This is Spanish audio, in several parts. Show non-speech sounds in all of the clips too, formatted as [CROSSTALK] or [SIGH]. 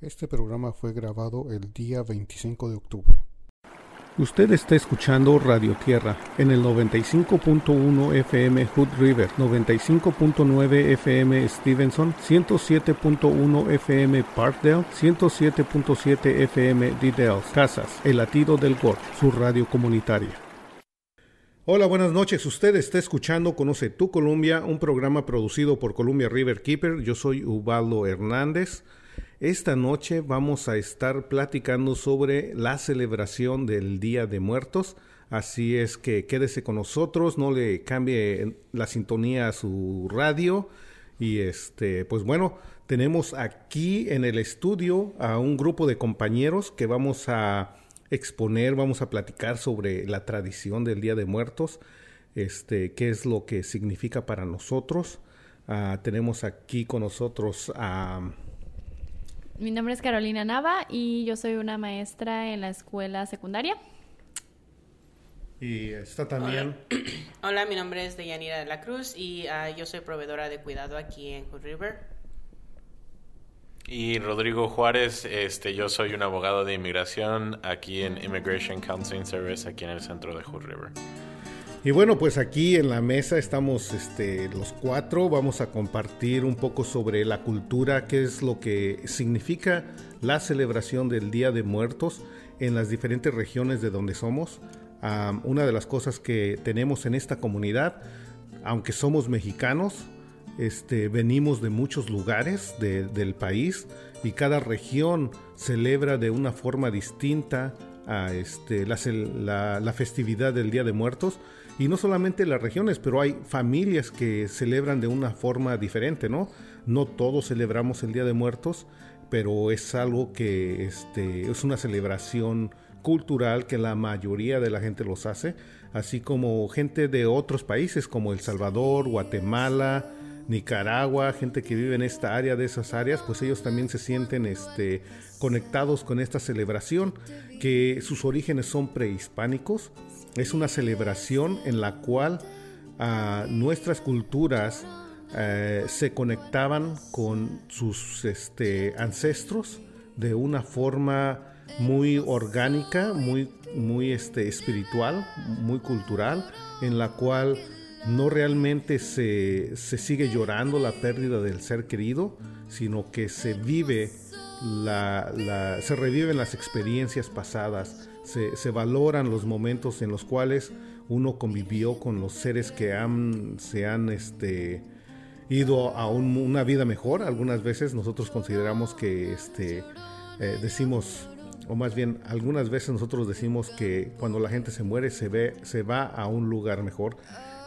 Este programa fue grabado el día 25 de octubre. Usted está escuchando Radio Tierra en el 95.1 FM Hood River, 95.9 FM Stevenson, 107.1 FM Parkdale, 107.7 FM Diddell, Casas, El Latido del Gorge, su radio comunitaria. Hola, buenas noches. Usted está escuchando Conoce tu Columbia, un programa producido por Columbia River Keeper. Yo soy Ubaldo Hernández. Esta noche vamos a estar platicando sobre la celebración del Día de Muertos. Así es que quédese con nosotros, no le cambie la sintonía a su radio. Y este, pues bueno, tenemos aquí en el estudio a un grupo de compañeros que vamos a exponer, vamos a platicar sobre la tradición del Día de Muertos, este, qué es lo que significa para nosotros. Ah, tenemos aquí con nosotros a mi nombre es Carolina Nava y yo soy una maestra en la escuela secundaria. Y está también. [CLEARS THROAT] Hola, mi nombre es Deyanira de la Cruz y ah, yo soy proveedora de cuidado aquí en Hood River. Y Rodrigo Juárez, este, yo soy un abogado de inmigración aquí en Immigration Counseling Service aquí en el centro de Hood River. Y bueno, pues aquí en la mesa estamos este, los cuatro, vamos a compartir un poco sobre la cultura, qué es lo que significa la celebración del Día de Muertos en las diferentes regiones de donde somos. una de las cosas que tenemos en esta comunidad, aunque somos mexicanos, este, venimos de muchos lugares del país y cada región celebra de una forma distinta este, la festividad del Día de Muertos y no solamente las regiones, pero hay familias que celebran de una forma diferente, ¿no? No todos celebramos el Día de Muertos, pero es algo que este, es una celebración cultural que la mayoría de la gente los hace, así como gente de otros países como El Salvador, Guatemala, Nicaragua, gente que vive en esta área, de esas áreas, pues ellos también se sienten este, conectados con esta celebración, que sus orígenes son prehispánicos es una celebración en la cual ah, nuestras culturas eh, se conectaban con sus este, ancestros de una forma muy orgánica, muy, muy este, espiritual, muy cultural, en la cual no realmente se, sigue llorando la pérdida del ser querido, sino que se vive, se reviven las experiencias pasadas, se, valoran los momentos en los cuales uno convivió con los seres que han, se han este, ido a una vida mejor. Algunas veces nosotros consideramos que este, eh, decimos, o más bien algunas veces nosotros decimos que cuando la gente se muere se, ve, se va a un lugar mejor.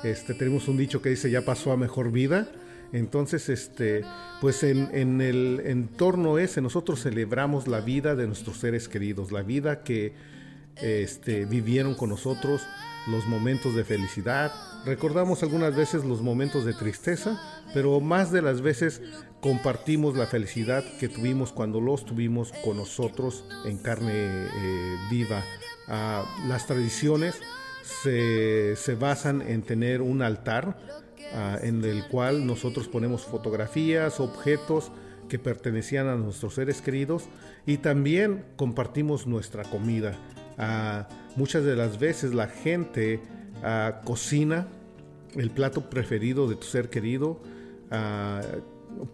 Este, tenemos un dicho que dice ya pasó a mejor vida. Entonces, este, pues en, en, el entorno ese nosotros celebramos la vida de nuestros seres queridos, la vida que este, vivieron con nosotros los momentos de felicidad. Recordamos algunas veces los momentos de tristeza, pero más de las veces compartimos la felicidad que tuvimos cuando los tuvimos con nosotros en carne eh, viva. Ah, las tradiciones se, basan en tener un altar ah, en el cual nosotros ponemos fotografías, objetos que pertenecían a nuestros seres queridos y también compartimos nuestra comida muchas de las veces la gente cocina el plato preferido de tu ser querido,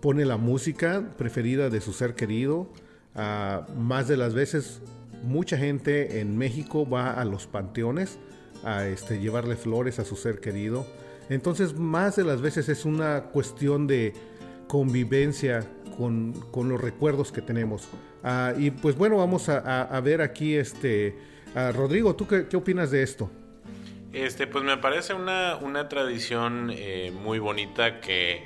pone la música preferida de su ser querido. más de las veces, mucha gente en México va a los panteones a este, llevarle flores a su ser querido. Entonces, más de las veces es una cuestión de convivencia con, los recuerdos que tenemos. y pues bueno, vamos a, ver aquí este Ah, Rodrigo, ¿tú qué, opinas de esto? Este, pues me parece una, una tradición eh, muy bonita que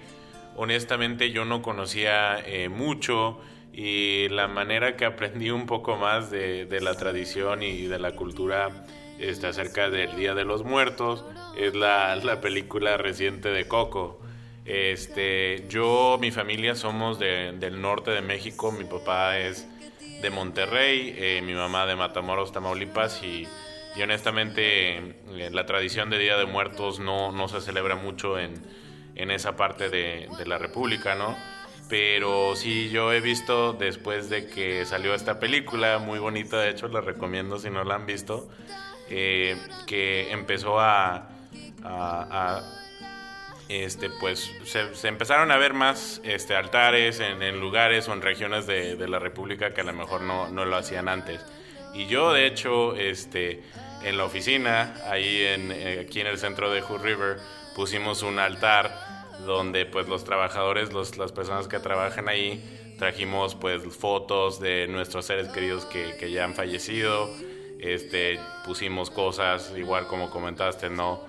honestamente yo no conocía eh, mucho y la manera que aprendí un poco más de, la tradición y de la cultura este, acerca del Día de los Muertos es la, la película reciente de Coco. Este, yo, mi familia somos del norte de México, mi papá es de Monterrey, eh, mi mamá de Matamoros, Tamaulipas y, honestamente eh, la tradición de Día de Muertos no, no se celebra mucho en, esa parte de, la República, ¿no? Pero sí, yo he visto después de que salió esta película, muy bonita, de hecho, la recomiendo si no la han visto, eh, que empezó a, este, pues se, empezaron a ver más este, altares en, lugares o en regiones de, la República que a lo mejor no, no, lo hacían antes. Y yo, de hecho, este, en la oficina, ahí en, eh, aquí en el centro de Hood River, pusimos un altar donde pues los trabajadores, los, las personas que trabajan ahí, trajimos pues fotos de nuestros seres queridos que, que ya han fallecido, este, pusimos cosas, igual como comentaste, ¿no?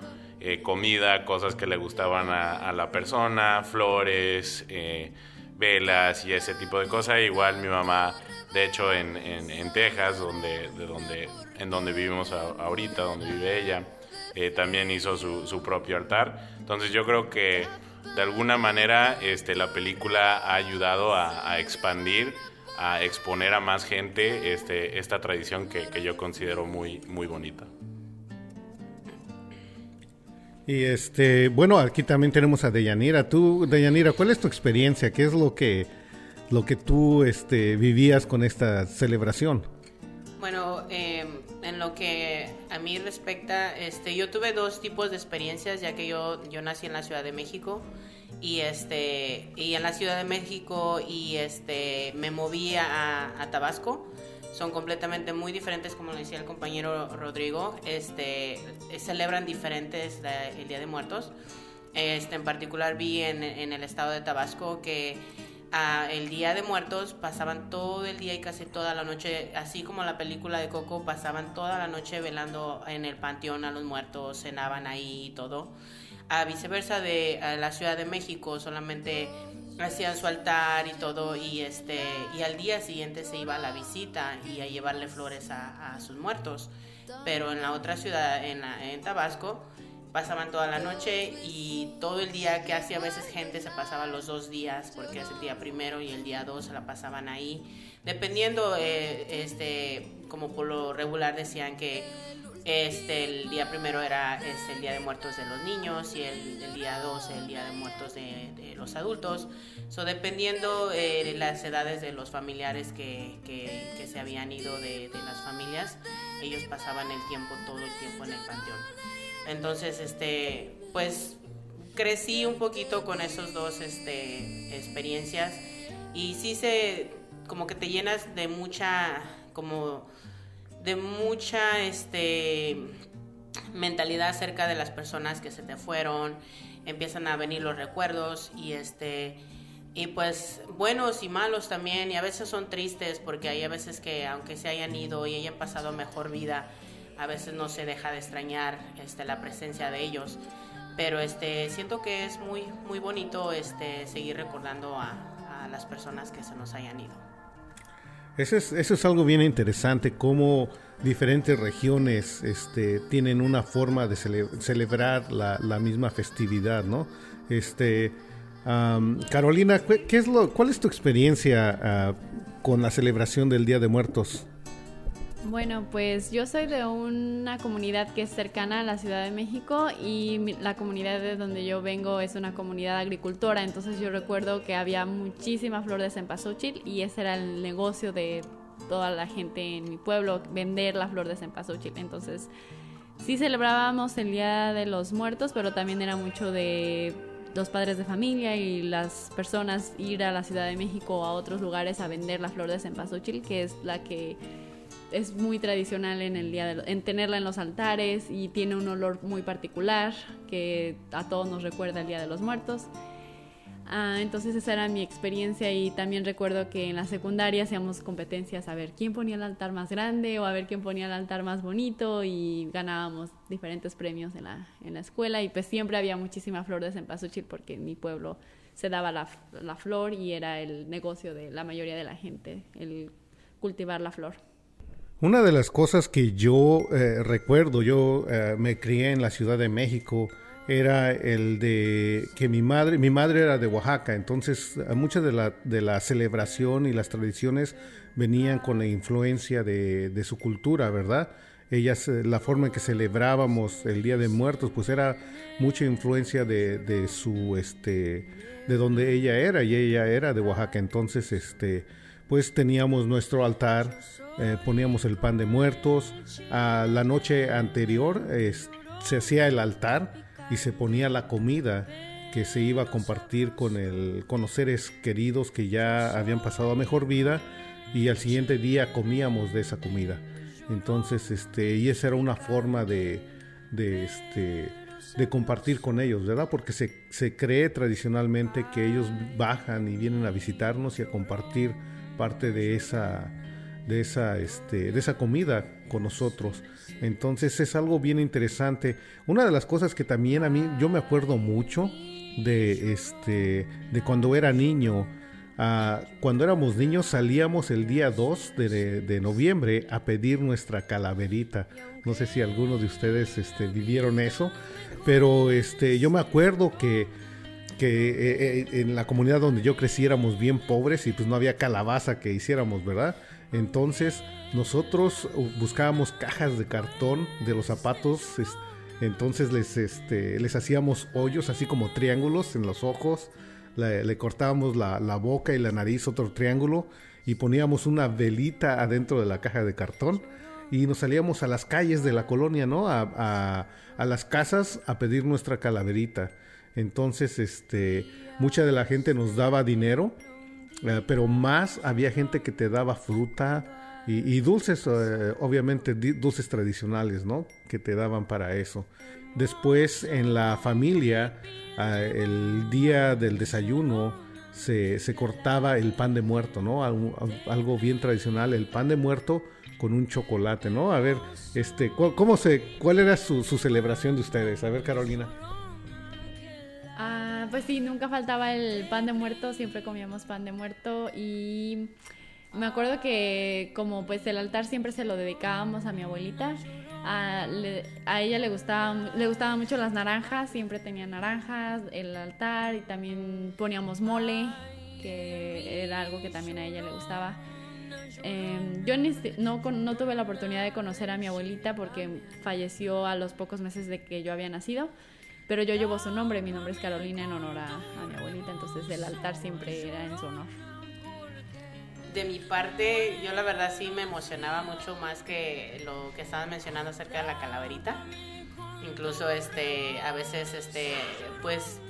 Eh, comida, cosas que le gustaban a, la persona, flores, eh, velas y ese tipo de cosas. Igual mi mamá, de hecho, en, en, Texas, donde, de donde, en donde vivimos ahorita, donde vive ella, eh, también hizo su, su propio altar. Entonces yo creo que de alguna manera este, la película ha ayudado a, expandir, a exponer a más gente este, esta tradición que, yo considero muy, muy bonita. Y este, bueno, aquí también tenemos a Deyanira. Tú, Deyanira, ¿cuál es tu experiencia? ¿Qué es lo que, lo que tú este, vivías con esta celebración? Bueno, em, en lo que a mí respecta, este, yo tuve dos tipos de experiencias, ya que yo, yo nací en la Ciudad de México y este y en la Ciudad de México y este me moví a, Tabasco son completamente muy diferentes como le decía el compañero Rodrigo este celebran diferentes el Día de Muertos este en particular vi en, en el estado de Tabasco que el Día de Muertos pasaban todo el día y casi toda la noche, así como la película de Coco, pasaban toda la noche velando en el panteón a los muertos, cenaban ahí y todo. A viceversa de la Ciudad de México, solamente hacían su altar y todo y este y al día siguiente se iba a la visita y a llevarle flores a, sus muertos. Pero en la otra ciudad, en, en Tabasco, pasaban toda la noche y todo el día que hacía a veces gente se pasaba los dos días porque es el día primero y el día dos se la pasaban ahí dependiendo eh, este como por lo regular decían que este el día primero era este, el día de muertos de los niños y el, día dos el día de muertos de, los adultos. So dependiendo eh, las edades de los familiares que, que, que se habían ido de, de las familias ellos pasaban el tiempo todo el tiempo en el panteón. Entonces, este, pues crecí un poquito con esos dos este, experiencias y sí se, como que te llenas de mucha, como, de mucha, este, mentalidad acerca de las personas que se te fueron, empiezan a venir los recuerdos y este, y pues buenos y malos también y a veces son tristes porque hay a veces que aunque se hayan ido y hayan pasado mejor vida, a veces no se deja de extrañar este, la presencia de ellos. Pero este, siento que es muy, muy bonito este, seguir recordando a, las personas que se nos hayan ido. Eso es, eso es algo bien interesante, cómo diferentes regiones este, tienen una forma de celebrar la, misma festividad, ¿no? Este, Carolina, ¿qué es lo, ¿cuál es tu experiencia ah, con la celebración del Día de Muertos? Bueno, pues yo soy de una comunidad que es cercana a la Ciudad de México y la comunidad de donde yo vengo es una comunidad agricultora, entonces yo recuerdo que había muchísima flor de cempasúchil y ese era el negocio de toda la gente en mi pueblo, vender la flor de cempasúchil. Entonces, sí celebrábamos el Día de los Muertos, pero también era mucho de los padres de familia y las personas ir a la Ciudad de México o a otros lugares a vender la flor de cempasúchil, que es la que es muy tradicional en el día de, en tenerla en los altares y tiene un olor muy particular que a todos nos recuerda el Día de los Muertos. Ah, entonces esa era mi experiencia y también recuerdo que en la secundaria hacíamos competencias a ver quién ponía el altar más grande o a ver quién ponía el altar más bonito y ganábamos diferentes premios en la, en la escuela y pues siempre había muchísima flor de cempasúchil porque en mi pueblo se daba la, la flor y era el negocio de la mayoría de la gente, el cultivar la flor. Una de las cosas que yo eh, recuerdo, yo eh, me crié en la Ciudad de México, era el de que mi madre, mi madre era de Oaxaca, entonces eh, mucha de la, de la celebración y las tradiciones venían con la influencia de, de su cultura, ¿verdad? ellas, la forma en que celebrábamos el Día de Muertos, pues era mucha influencia de, de su, este, de donde ella era, y ella era de Oaxaca, entonces, este, pues teníamos nuestro altar, eh, poníamos el pan de muertos, a la noche anterior se hacía el altar y se ponía la comida que se iba a compartir con, el, con los seres queridos que ya habían pasado a mejor vida y al siguiente día comíamos de esa comida. Entonces, este, y esa era una forma de, de, este, de compartir con ellos, ¿verdad? Porque se, se cree tradicionalmente que ellos bajan y vienen a visitarnos y a compartir parte de esa, de esa, este, de esa comida con nosotros. Entonces es algo bien interesante. Una de las cosas que también a mí, yo me acuerdo mucho de, este, de cuando era niño. Ah, cuando éramos niños salíamos el día 2 de, noviembre a pedir nuestra calaverita. No sé si algunos de ustedes este, vivieron eso, pero este, yo me acuerdo que, que eh, eh, en la comunidad donde yo crecí éramos bien pobres y pues no había calabaza que hiciéramos, ¿verdad? Entonces nosotros buscábamos cajas de cartón de los zapatos, entonces les, este, les hacíamos hoyos así como triángulos en los ojos, le, cortábamos la, boca y la nariz otro triángulo y poníamos una velita adentro de la caja de cartón y nos salíamos a las calles de la colonia, ¿no? A, a, las casas a pedir nuestra calaverita. Entonces, este, mucha de la gente nos daba dinero, eh, pero más había gente que te daba fruta, y, dulces, eh, obviamente, dulces tradicionales, ¿no? Que te daban para eso. Después, en la familia, ah, el día del desayuno, se, se, cortaba el pan de muerto, ¿no? Algo, bien tradicional, el pan de muerto con un chocolate, ¿no? A ver, este, ¿cómo se, ¿cuál era su, su celebración de ustedes? A ver, Carolina. Ah, pues sí, nunca faltaba el pan de muerto, siempre comíamos pan de muerto y me acuerdo que como pues el altar siempre se lo dedicábamos a mi abuelita. A, ella le gustaban le gustaban mucho las naranjas, siempre tenía naranjas, el altar y también poníamos mole, que era algo que también a ella le gustaba. Em, yo no, no tuve la oportunidad de conocer a mi abuelita porque falleció a los pocos meses de que yo había nacido, pero yo llevo su nombre, mi nombre es Carolina en honor a, mi abuelita, entonces el altar siempre era en su honor de mi parte, yo la verdad sí me emocionaba mucho más que lo que estaban mencionando acerca de la calaverita. Incluso este, a veces este, pues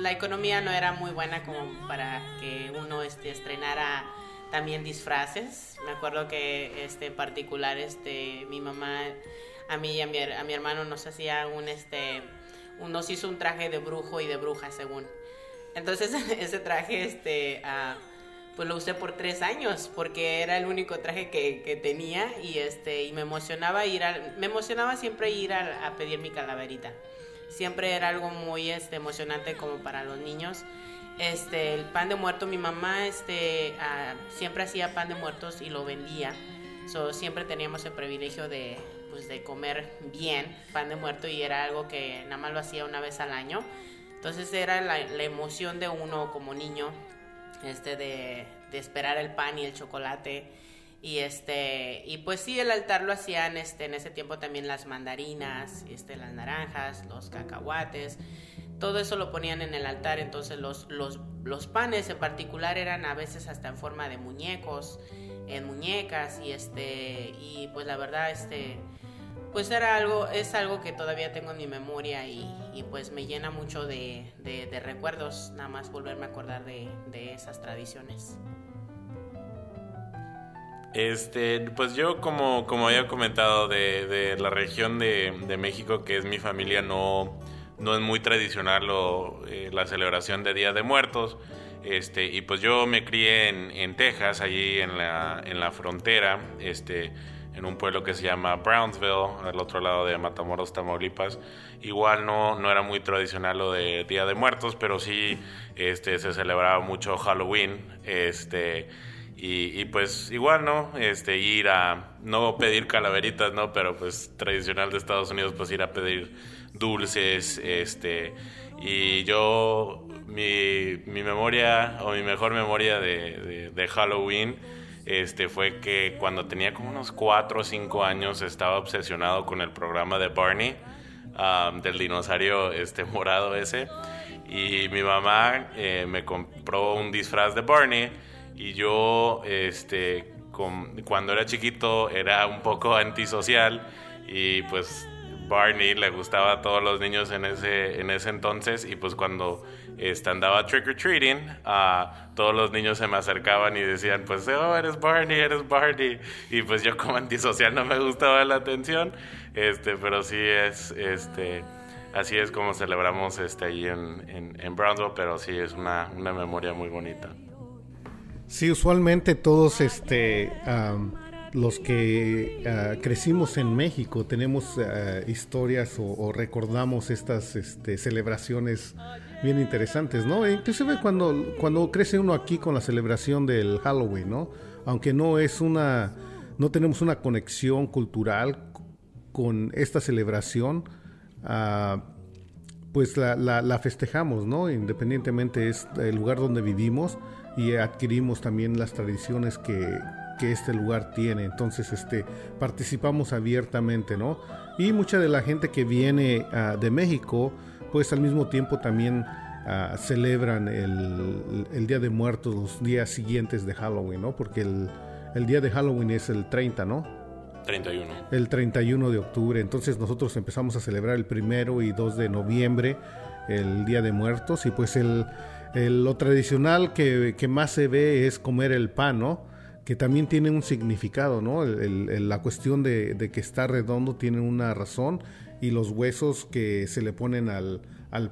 la economía no era muy buena como para que uno este, estrenara también disfraces. Me acuerdo que este, en particular este, mi mamá a mí y a mi, a mi hermano nos hacía un este nos hizo un traje de brujo y de bruja según. Entonces [LAUGHS] ese traje este pues lo usé por tres años porque era el único traje que, tenía y este y me emocionaba ir me emocionaba siempre ir a, pedir mi calaverita. Siempre era algo muy este emocionante como para los niños. Este el pan de muerto mi mamá este ah, siempre hacía pan de muertos y lo vendía. So, siempre teníamos el privilegio de pues de comer bien pan de muerto y era algo que nada más lo hacía una vez al año. Entonces era la, emoción de uno como niño este de, esperar el pan y el chocolate. Y este y pues sí el altar lo hacían este en ese tiempo también las mandarinas este las naranjas los cacahuates. Todo eso lo ponían en el altar. Entonces los los los panes en particular eran a veces hasta en forma de muñecos en muñecas. Y este y pues la verdad este pues era algo, es algo que todavía tengo en mi memoria y, pues me llena mucho de, recuerdos, nada más volverme a acordar de, esas tradiciones. Este, pues yo como, como había comentado de, la región de, México, que es mi familia, no, no es muy tradicional eh, la celebración de Día de Muertos. Este, y pues yo me crié en, en Texas, allí en la, en la frontera. Este, en un pueblo que se llama Brownsville, al otro lado de Matamoros, Tamaulipas. Igual no, no era muy tradicional lo de Día de Muertos, pero sí este, se celebraba mucho Halloween. Este, y, pues igual, ¿no? Este, ir a, no pedir calaveritas, ¿no? Pero pues tradicional de Estados Unidos, pues ir a pedir dulces, este, y yo, mi, mi memoria, o mi mejor memoria de, de Halloween, este, fue que cuando tenía como unos 4 o 5 años estaba obsesionado con el programa de Barney, del dinosaurio este, [LAUGHS] morado ese. Y mi mamá eh, me compró un disfraz de Barney y yo, este, cuando era chiquito, era un poco antisocial y pues Barney le gustaba a todos los niños en ese, en ese entonces y pues cuando este, andaba trick or treating, uh, todos los niños se me acercaban y decían pues oh eres Barney, eres Barney y pues yo como antisocial no me gustaba la atención, este, pero sí es, este, así es como celebramos este ahí en, en, Brownsville, pero sí es una, una memoria muy bonita. Sí, usualmente todos este los que ah, crecimos en México tenemos ah, historias o, recordamos estas este, celebraciones bien interesantes, ¿no? E inclusive cuando, cuando crece uno aquí con la celebración del Halloween, ¿no? Aunque no es una, no tenemos una conexión cultural con esta celebración, ah, pues la, la, festejamos, ¿no? Independientemente es el lugar donde vivimos y adquirimos también las tradiciones que, que este lugar tiene. Entonces, este, participamos abiertamente, ¿no? Y mucha de la gente que viene ah, de México, pues al mismo tiempo también ah, celebran el, Día de Muertos los días siguientes de Halloween, ¿no? Porque el, el día de Halloween es el 30, ¿no? 31. El 31 de octubre. Entonces nosotros empezamos a celebrar el primero y 2 de noviembre, el Día de Muertos. Y pues el, lo tradicional que, que, más se ve es comer el pan, ¿no? Que también tiene un significado, ¿no? la cuestión de, que está redondo tiene una razón y los huesos que se le ponen al,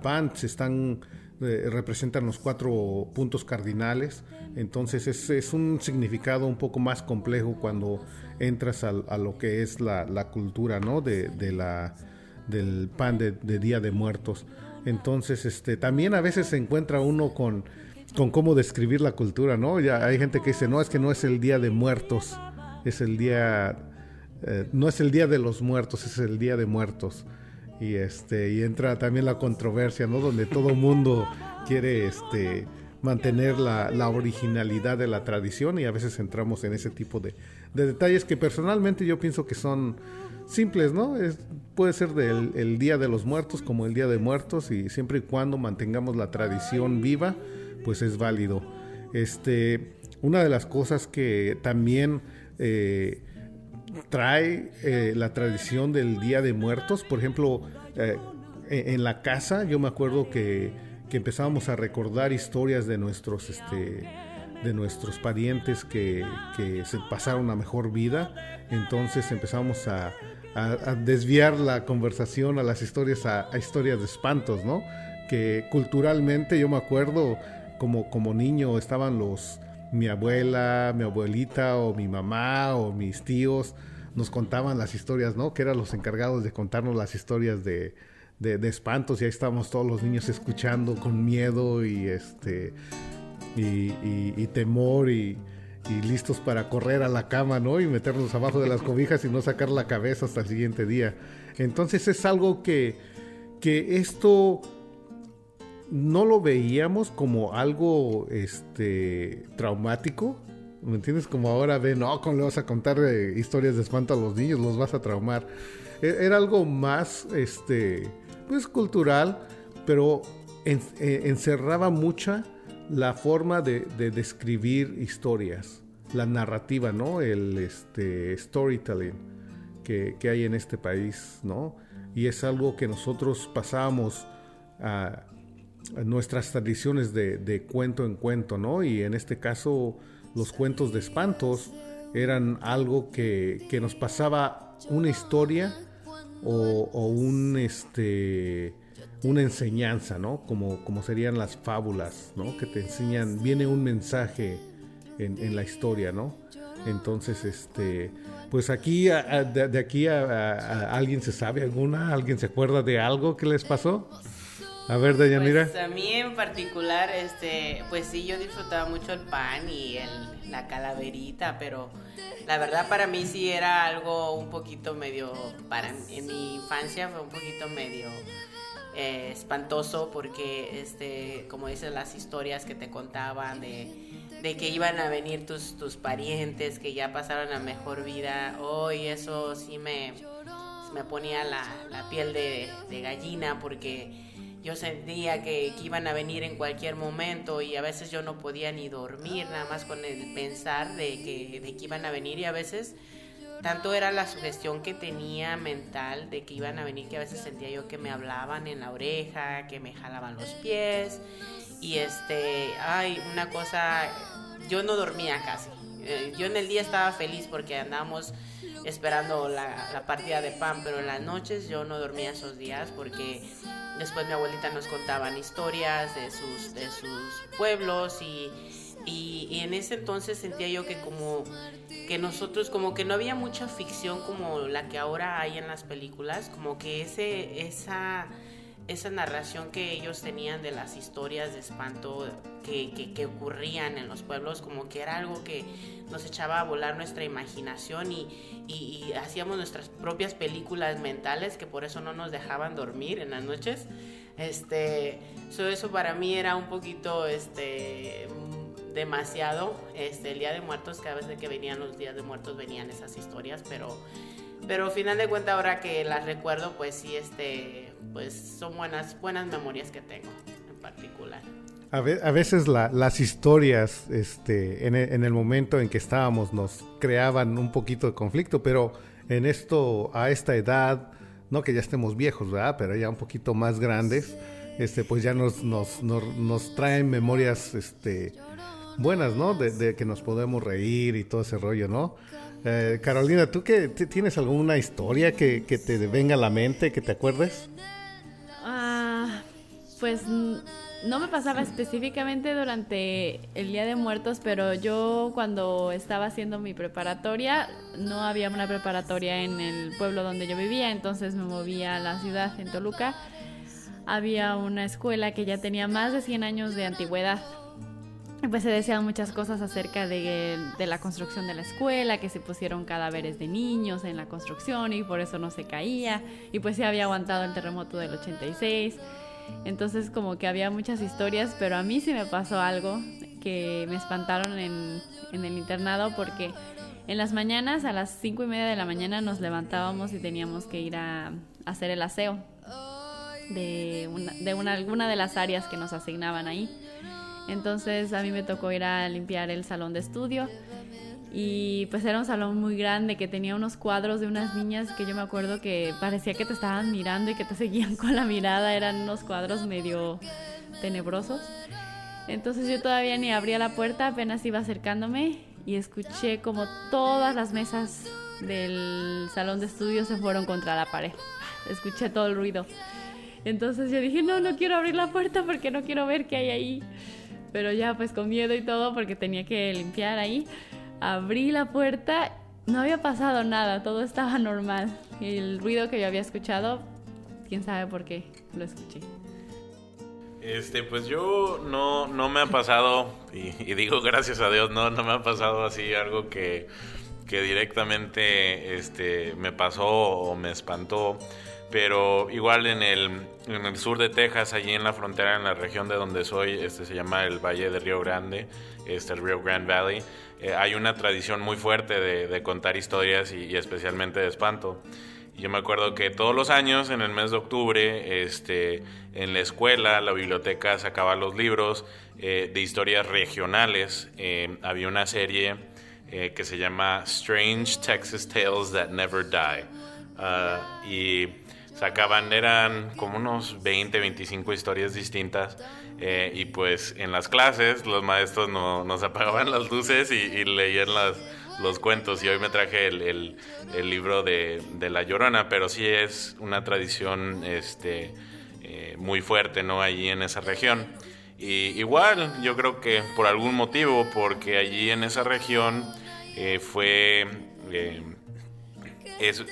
pan se están eh, representan los cuatro puntos cardinales. Entonces es, un significado un poco más complejo cuando entras a, lo que es la, cultura, ¿no? De, la, del pan de, de, Día de Muertos. Entonces, este, también a veces se encuentra uno con con cómo describir la cultura, ¿no? Ya hay gente que dice, no, es que no es el día de muertos, es el día, eh, no es el día de los muertos, es el día de muertos. Y este, y entra también la controversia, ¿no? Donde todo mundo quiere este mantener la, la, originalidad de la tradición y a veces entramos en ese tipo de, de detalles que personalmente yo pienso que son simples, ¿no? Es, puede ser del el Día de los Muertos como el Día de Muertos y siempre y cuando mantengamos la tradición viva, pues es válido. Este, una de las cosas que también eh, trae eh, la tradición del Día de Muertos, por ejemplo, eh, en la casa yo me acuerdo que, que, empezábamos a recordar historias de nuestros, este, de nuestros parientes que, que se pasaron a mejor vida, entonces empezamos a, desviar la conversación a las historias, a historias de espantos, ¿no? Que culturalmente yo me acuerdo como, como niño estaban los, mi abuela, mi abuelita o mi mamá o mis tíos nos contaban las historias, ¿no? Que eran los encargados de contarnos las historias de, de, espantos y ahí estábamos todos los niños escuchando con miedo y este y, temor y, y, listos para correr a la cama, ¿no? Y meternos abajo de las [LAUGHS] cobijas y no sacar la cabeza hasta el siguiente día. Entonces es algo que, que esto no lo veíamos como algo este traumático. ¿Me entiendes? Como ahora ven, no, ¿cómo le vas a contar eh, historias de espanto a los niños? Los vas a traumar. E, era algo más, este, pues cultural, pero e, encerraba mucha la forma de, describir historias, la narrativa, ¿no? El este, storytelling que, que, hay en este país, ¿no? Y es algo que nosotros pasamos a nuestras tradiciones de, cuento en cuento, ¿no? Y en este caso los cuentos de espantos eran algo que, nos pasaba una historia o, un este una enseñanza, ¿no? Como, como serían las fábulas, ¿no? Que te enseñan, viene un mensaje en, la historia, ¿no? Entonces, este, pues aquí, de, aquí a, alguien se sabe alguna, alguien se acuerda de algo que les pasó. A ver, Dayanira. Pues a mí en particular, este, pues sí, yo disfrutaba mucho el pan y el, la calaverita, pero la verdad para mí sí era algo un poquito medio, para en mi infancia fue un poquito medio eh, espantoso porque, este, como dices, las historias que te contaban de, de que iban a venir tus, tus parientes, que ya pasaron la mejor vida. Hoy eso sí me, me ponía la, la piel de, gallina porque yo sentía que, iban a venir en cualquier momento y a veces yo no podía ni dormir, nada más con el pensar de que, de que iban a venir y a veces tanto era la sugestión que tenía mental de que iban a venir que a veces sentía yo que me hablaban en la oreja, que me jalaban los pies y este, ay, una cosa, yo no dormía casi. Eh, yo en el día estaba feliz porque andábamos esperando la, la partida de pan, pero en las noches yo no dormía esos días porque después mi abuelita nos contaban historias de sus, de sus pueblos y y, en ese entonces sentía yo que como que nosotros como que no había mucha ficción como la que ahora hay en las películas como que ese esa esa narración que ellos tenían de las historias de espanto que, que, ocurrían en los pueblos, como que era algo que nos echaba a volar nuestra imaginación y, y, hacíamos nuestras propias películas mentales que por eso no nos dejaban dormir en las noches. Este, eso para mí era un poquito este, demasiado. Este, el Día de Muertos, cada vez que venían los Días de Muertos venían esas historias, pero, pero al final de cuentas ahora que las recuerdo, pues sí, este, pues son buenas, buenas memorias que tengo en particular. A, veces las historias este, en, el, momento en que estábamos nos creaban un poquito de conflicto, pero en esto, a esta edad, no que ya estemos viejos, ¿verdad? Pero ya un poquito más grandes, este, pues ya nos, nos, nos, nos traen memorias este, buenas, ¿no? De, que nos podemos reír y todo ese rollo, ¿no? Eh, Carolina, ¿tú qué tienes alguna historia que, te venga a la mente, que te acuerdes? Pues no me pasaba específicamente durante el Día de Muertos, pero yo cuando estaba haciendo mi preparatoria, no había una preparatoria en el pueblo donde yo vivía, entonces me movía a la ciudad, en Toluca. Había una escuela que ya tenía más de 100 años de antigüedad pues se decían muchas cosas acerca de, la construcción de la escuela, que se pusieron cadáveres de niños en la construcción y por eso no se caía, y pues se había aguantado el terremoto del 86. Entonces como que había muchas historias, pero a mí sí me pasó algo que me espantaron en, el internado porque en las mañanas, a las cinco y media de la mañana, nos levantábamos y teníamos que ir a, hacer el aseo de, de una, alguna de las áreas que nos asignaban ahí. Entonces a mí me tocó ir a limpiar el salón de estudio y pues era un salón muy grande que tenía unos cuadros de unas niñas que yo me acuerdo que parecía que te estaban mirando y que te seguían con la mirada, eran unos cuadros medio tenebrosos. Entonces yo todavía ni abría la puerta, apenas iba acercándome y escuché como todas las mesas del salón de estudio se fueron contra la pared. Escuché todo el ruido. Entonces yo dije, no, no quiero abrir la puerta porque no quiero ver qué hay ahí pero ya pues con miedo y todo porque tenía que limpiar ahí. Abrí la puerta, no había pasado nada, todo estaba normal. Y el ruido que yo había escuchado, quién sabe por qué lo escuché. Este, pues yo no, no me ha pasado, y, digo gracias a Dios, no, no me ha pasado así algo que, que directamente este, me pasó o me espantó pero igual en el, en el sur de Texas, allí en la frontera, en la región de donde soy, este se llama el Valle de Río Grande, este, el Rio Grande Valley, eh, hay una tradición muy fuerte de, de contar historias y, especialmente de espanto. yo me acuerdo que todos los años, en el mes de octubre, este, en la escuela, la biblioteca sacaba los libros eh, de historias regionales. Eh, había una serie que se llama Strange Texas Tales That Never Die. Ah, y sacaban, eran como unos 20, 25 historias distintas. Eh, y pues en las clases los maestros no, nos apagaban las luces y, leían las, los cuentos. Y hoy me traje el, libro de, de, La Llorona, pero sí es una tradición este, eh, muy fuerte ¿no? allí en esa región. Y igual, yo creo que por algún motivo, porque allí en esa región eh, fue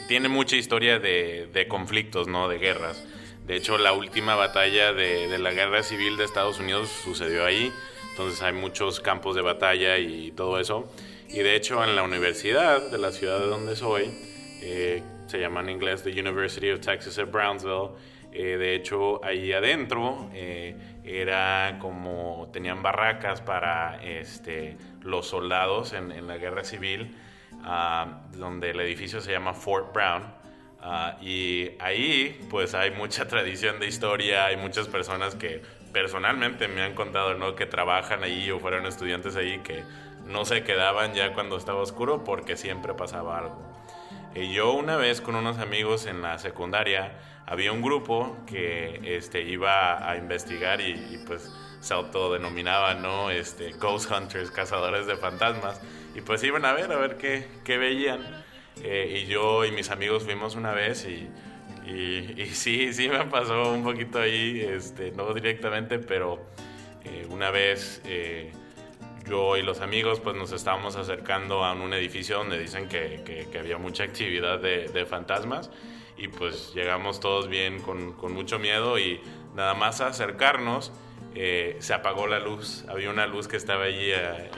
tiene mucha historia de, conflictos, ¿no? De guerras. De hecho, la última batalla de, la guerra civil de Estados Unidos sucedió ahí. Entonces hay muchos campos de batalla y todo eso. Y de hecho, en la universidad de la ciudad de donde soy, eh, se llama en inglés The University of Texas at Brownsville, Eh, de hecho, ahí adentro era como tenían barracas para este, los soldados en, la guerra civil, ah, donde el edificio se llama Fort Brown. Ah, y ahí pues hay mucha [LAUGHS] tradición de historia, hay muchas personas que personalmente me han contado ¿no? que trabajan ahí o fueron estudiantes ahí que no se quedaban ya cuando estaba oscuro porque siempre pasaba algo. Y yo una vez con unos amigos en la secundaria había un grupo que este, iba a investigar y, pues se autodenominaban, ¿no? Este, Ghost Hunters, cazadores de fantasmas. Y pues iban a ver, a ver qué, qué veían. Eh, y yo y mis amigos fuimos una vez y, y, sí, sí me pasó un poquito ahí, este, no directamente, pero eh, una vez eh, yo y los amigos pues nos estábamos acercando a un edificio donde dicen que, que, había mucha actividad de, fantasmas y pues llegamos todos bien con, con mucho miedo y nada más acercarnos eh, se apagó la luz, había una luz que estaba allí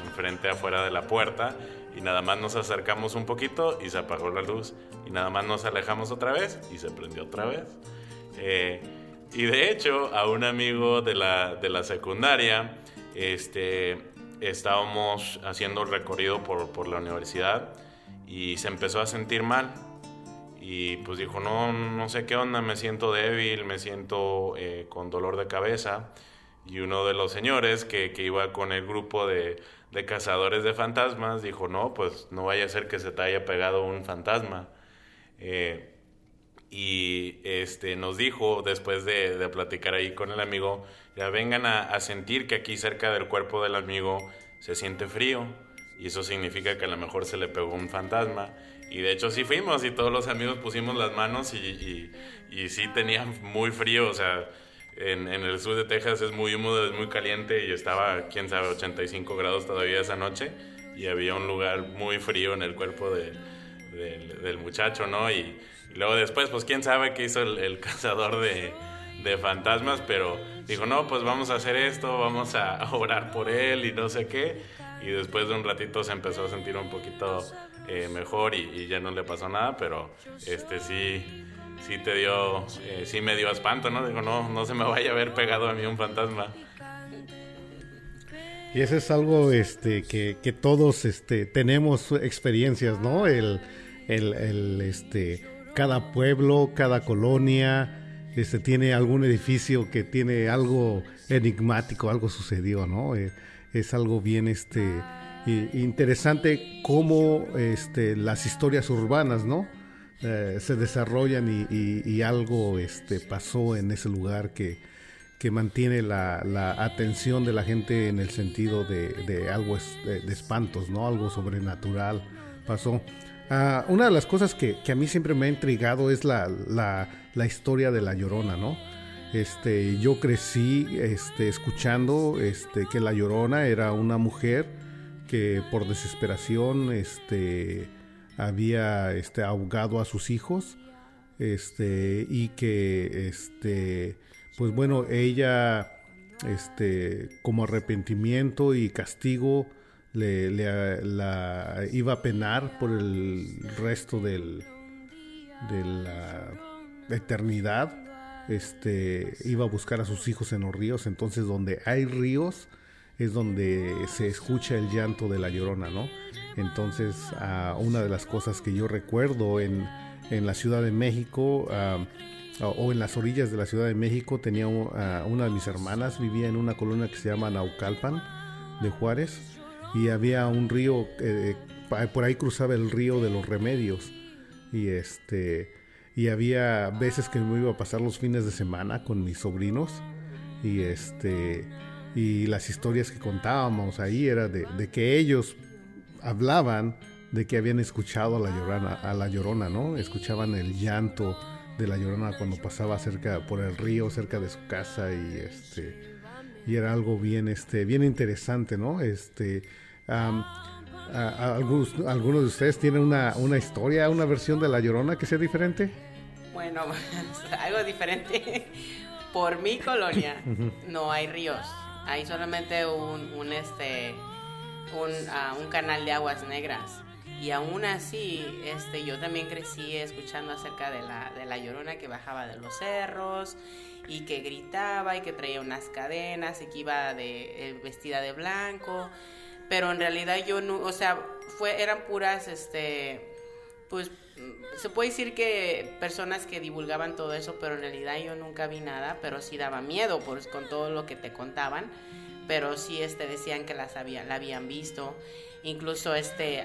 enfrente afuera de la puerta y nada más nos acercamos un poquito y se apagó la luz y nada más nos alejamos otra vez y se prendió otra vez. Eh, y de hecho a un amigo de la, de la secundaria este, estábamos haciendo el recorrido por, por la universidad y se empezó a sentir mal y pues dijo, no, no sé qué onda, me siento débil, me siento eh, con dolor de cabeza. Y uno de los señores que, que iba con el grupo de, de, cazadores de fantasmas dijo, no, pues no vaya a ser que se te haya pegado un fantasma. Eh, y este, nos dijo, después de, platicar ahí con el amigo, ya vengan a, sentir que aquí cerca del cuerpo del amigo se siente frío. Y eso significa que a lo mejor se le pegó un fantasma y de hecho sí fuimos y todos los amigos pusimos las manos y, y, y sí tenía muy frío, o sea, en, en, el sur de Texas es muy húmedo, es muy caliente y estaba, quién sabe, 85 grados todavía esa noche y había un lugar muy frío en el cuerpo de, del muchacho, ¿no? Y, luego después, pues quién sabe qué hizo el, el [LAUGHS] cazador de, de, fantasmas, pero dijo, no, pues vamos a hacer esto, vamos a [LAUGHS] orar por él y no sé qué. Y después de un ratito se empezó a sentir un poquito eh, mejor y, ya no le pasó nada, pero este sí, sí te dio, eh, me dio espanto, ¿no? Digo, no, no se me vaya a haber pegado a mí un fantasma. Y eso es algo este, que, que todos este, tenemos experiencias, ¿no? El, el, este, cada pueblo, cada colonia, este, tiene algún edificio que tiene algo enigmático, algo sucedió, ¿no? Eh, es algo bien, este, interesante cómo este, las historias urbanas, ¿no? Eh, se desarrollan y, algo este, pasó en ese lugar que, que mantiene la, atención de la gente en el sentido de, algo de, espantos, ¿no? Algo sobrenatural pasó. Ah, una de las cosas que, a mí siempre me ha intrigado es la, la, historia de la Llorona, ¿no? Este, yo crecí este, escuchando este, que la Llorona era una mujer que por desesperación este, había este, ahogado a sus hijos este, y que, este, pues bueno, ella este, como arrepentimiento y castigo le, la iba a penar por el resto del, de la eternidad. Este, iba a buscar a sus hijos en los ríos, entonces donde hay ríos, es donde se escucha el llanto de la llorona, ¿no? Entonces, una de las cosas que yo recuerdo en, la Ciudad de México, o en las orillas de la Ciudad de México, tenía una de mis hermanas, vivía en una colonia que se llama Naucalpan de Juárez, y había un río, eh, por ahí cruzaba el río de los remedios, y este y había veces que me iba a pasar los fines de semana con mis sobrinos y este y las historias que contábamos ahí era de, que ellos hablaban de que habían escuchado a la llorona, a la llorona, ¿no? Escuchaban el llanto de la llorona cuando pasaba cerca por el río, cerca de su casa y este y era algo bien este bien interesante, ¿no? Este algunos, algunos de ustedes tienen una, una historia, una versión de la llorona que sea diferente. Bueno, [LAUGHS] algo diferente. Por mi colonia no hay ríos hay solamente un, un este, un, un, canal de aguas negras. y aún así, este, yo también crecí escuchando acerca de la, de la llorona que bajaba de los cerros y que gritaba y que traía unas cadenas y que iba de, eh, vestida de blanco. Pero en realidad yo no, o sea, fue, eran puras, este, pues se puede decir que personas que divulgaban todo eso, pero en realidad yo nunca vi nada, pero sí daba miedo pues, con todo lo que te contaban, pero sí este, decían que las había, la habían visto, incluso este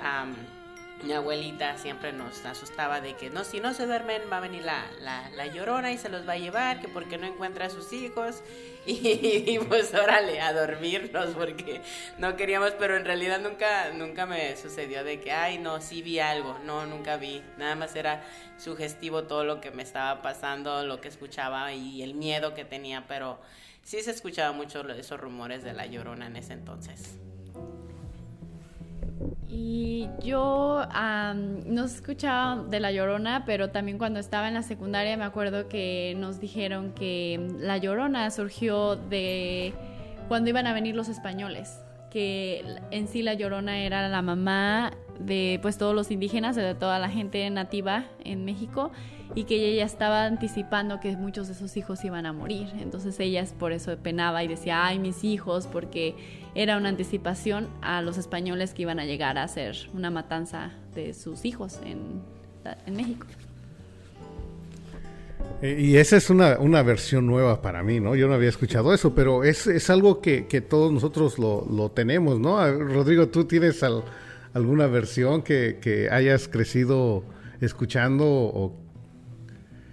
mi abuelita siempre nos asustaba de que no, si no se duermen va a venir la, la, llorona y se los va a llevar, que porque no encuentra a sus hijos [LAUGHS] y, pues órale, a dormirnos porque no queríamos, pero en realidad nunca, nunca me sucedió de que, ay no, sí vi algo, no, nunca vi, nada más era sugestivo todo lo que me estaba pasando, lo que escuchaba y el miedo que tenía, pero sí se escuchaba mucho esos rumores de la llorona en ese entonces. Y yo no escuchaba de La Llorona, pero también cuando estaba en la secundaria me acuerdo que nos dijeron que La Llorona surgió de cuando iban a venir los españoles, que en sí La Llorona era la mamá de pues todos los indígenas, de toda la gente nativa en México y que ella estaba anticipando que muchos de sus hijos iban a morir. Entonces ella por eso penaba y decía, ay, mis hijos, porque era una anticipación a los españoles que iban a llegar a hacer una matanza de sus hijos en, México. Eh, y esa es una, versión nueva para mí, ¿no? Yo no había escuchado eso, pero es, algo que, todos nosotros lo, tenemos, ¿no? Rodrigo, ¿tú tienes alguna versión que, que hayas crecido escuchando o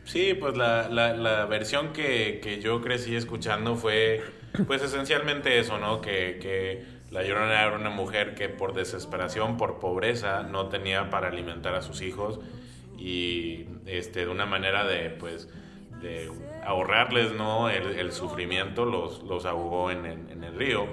Sí, pues la, la, versión que, que, yo crecí escuchando fue, pues esencialmente eso, ¿no? Que, que la Llorona era una mujer que por desesperación, por pobreza, no tenía para alimentar a sus hijos y este, de una manera de, pues, de ahorrarles, ¿no? El, el sufrimiento los, los ahogó en, en, el río.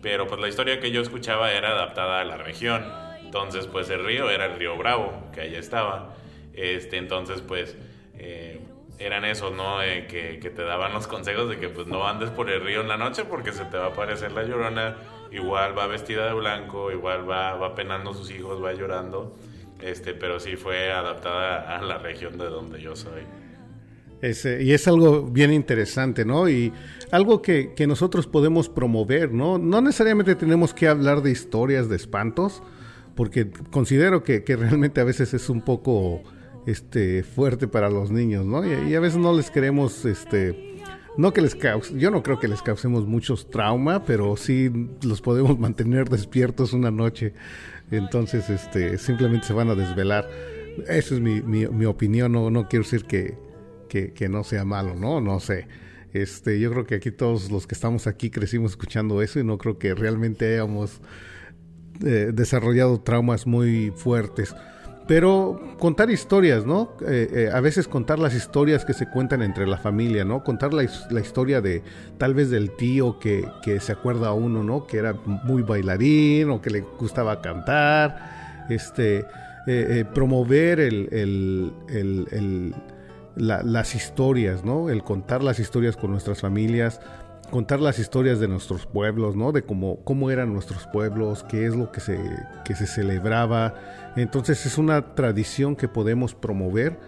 Pero pues la historia que yo escuchaba era adaptada a la región. Entonces, pues el río era el río Bravo, que allá estaba. Este, entonces, pues eh, eran esos, ¿no? que, te daban los consejos de que pues no andes por el río en la noche porque se te va a aparecer la llorona, igual va vestida de blanco, igual va, va penando sus hijos, va llorando, este, pero sí fue adaptada a la región de donde yo soy. y es algo bien interesante, ¿no? Y algo que, nosotros podemos promover, ¿no? No necesariamente tenemos que hablar de historias de espantos, porque considero que, que realmente a veces es un poco este fuerte para los niños, ¿no? Y, a veces no les queremos, este, no que les cause, yo no creo que les causemos muchos trauma, pero sí los podemos [LAUGHS] mantener despiertos una noche. Entonces, este, simplemente se van a desvelar. Esa es mi, mi, opinión, no, no quiero decir que, que, no sea malo, ¿no? No sé. Este, yo creo que aquí todos los que estamos aquí crecimos escuchando eso y no creo que realmente hayamos eh, desarrollado traumas muy fuertes. Pero contar historias, ¿no? Eh, eh, a veces contar las historias que se cuentan entre la familia, ¿no? Contar la, historia de tal vez del tío que, se acuerda a uno, ¿no? Que era muy bailarín o que le gustaba cantar. Este, eh, promover el, las historias, ¿no? El contar las historias con nuestras familias, contar las historias de nuestros pueblos, ¿no? De cómo, cómo eran nuestros pueblos, qué es lo que se, que se celebraba entonces es una tradición que podemos promover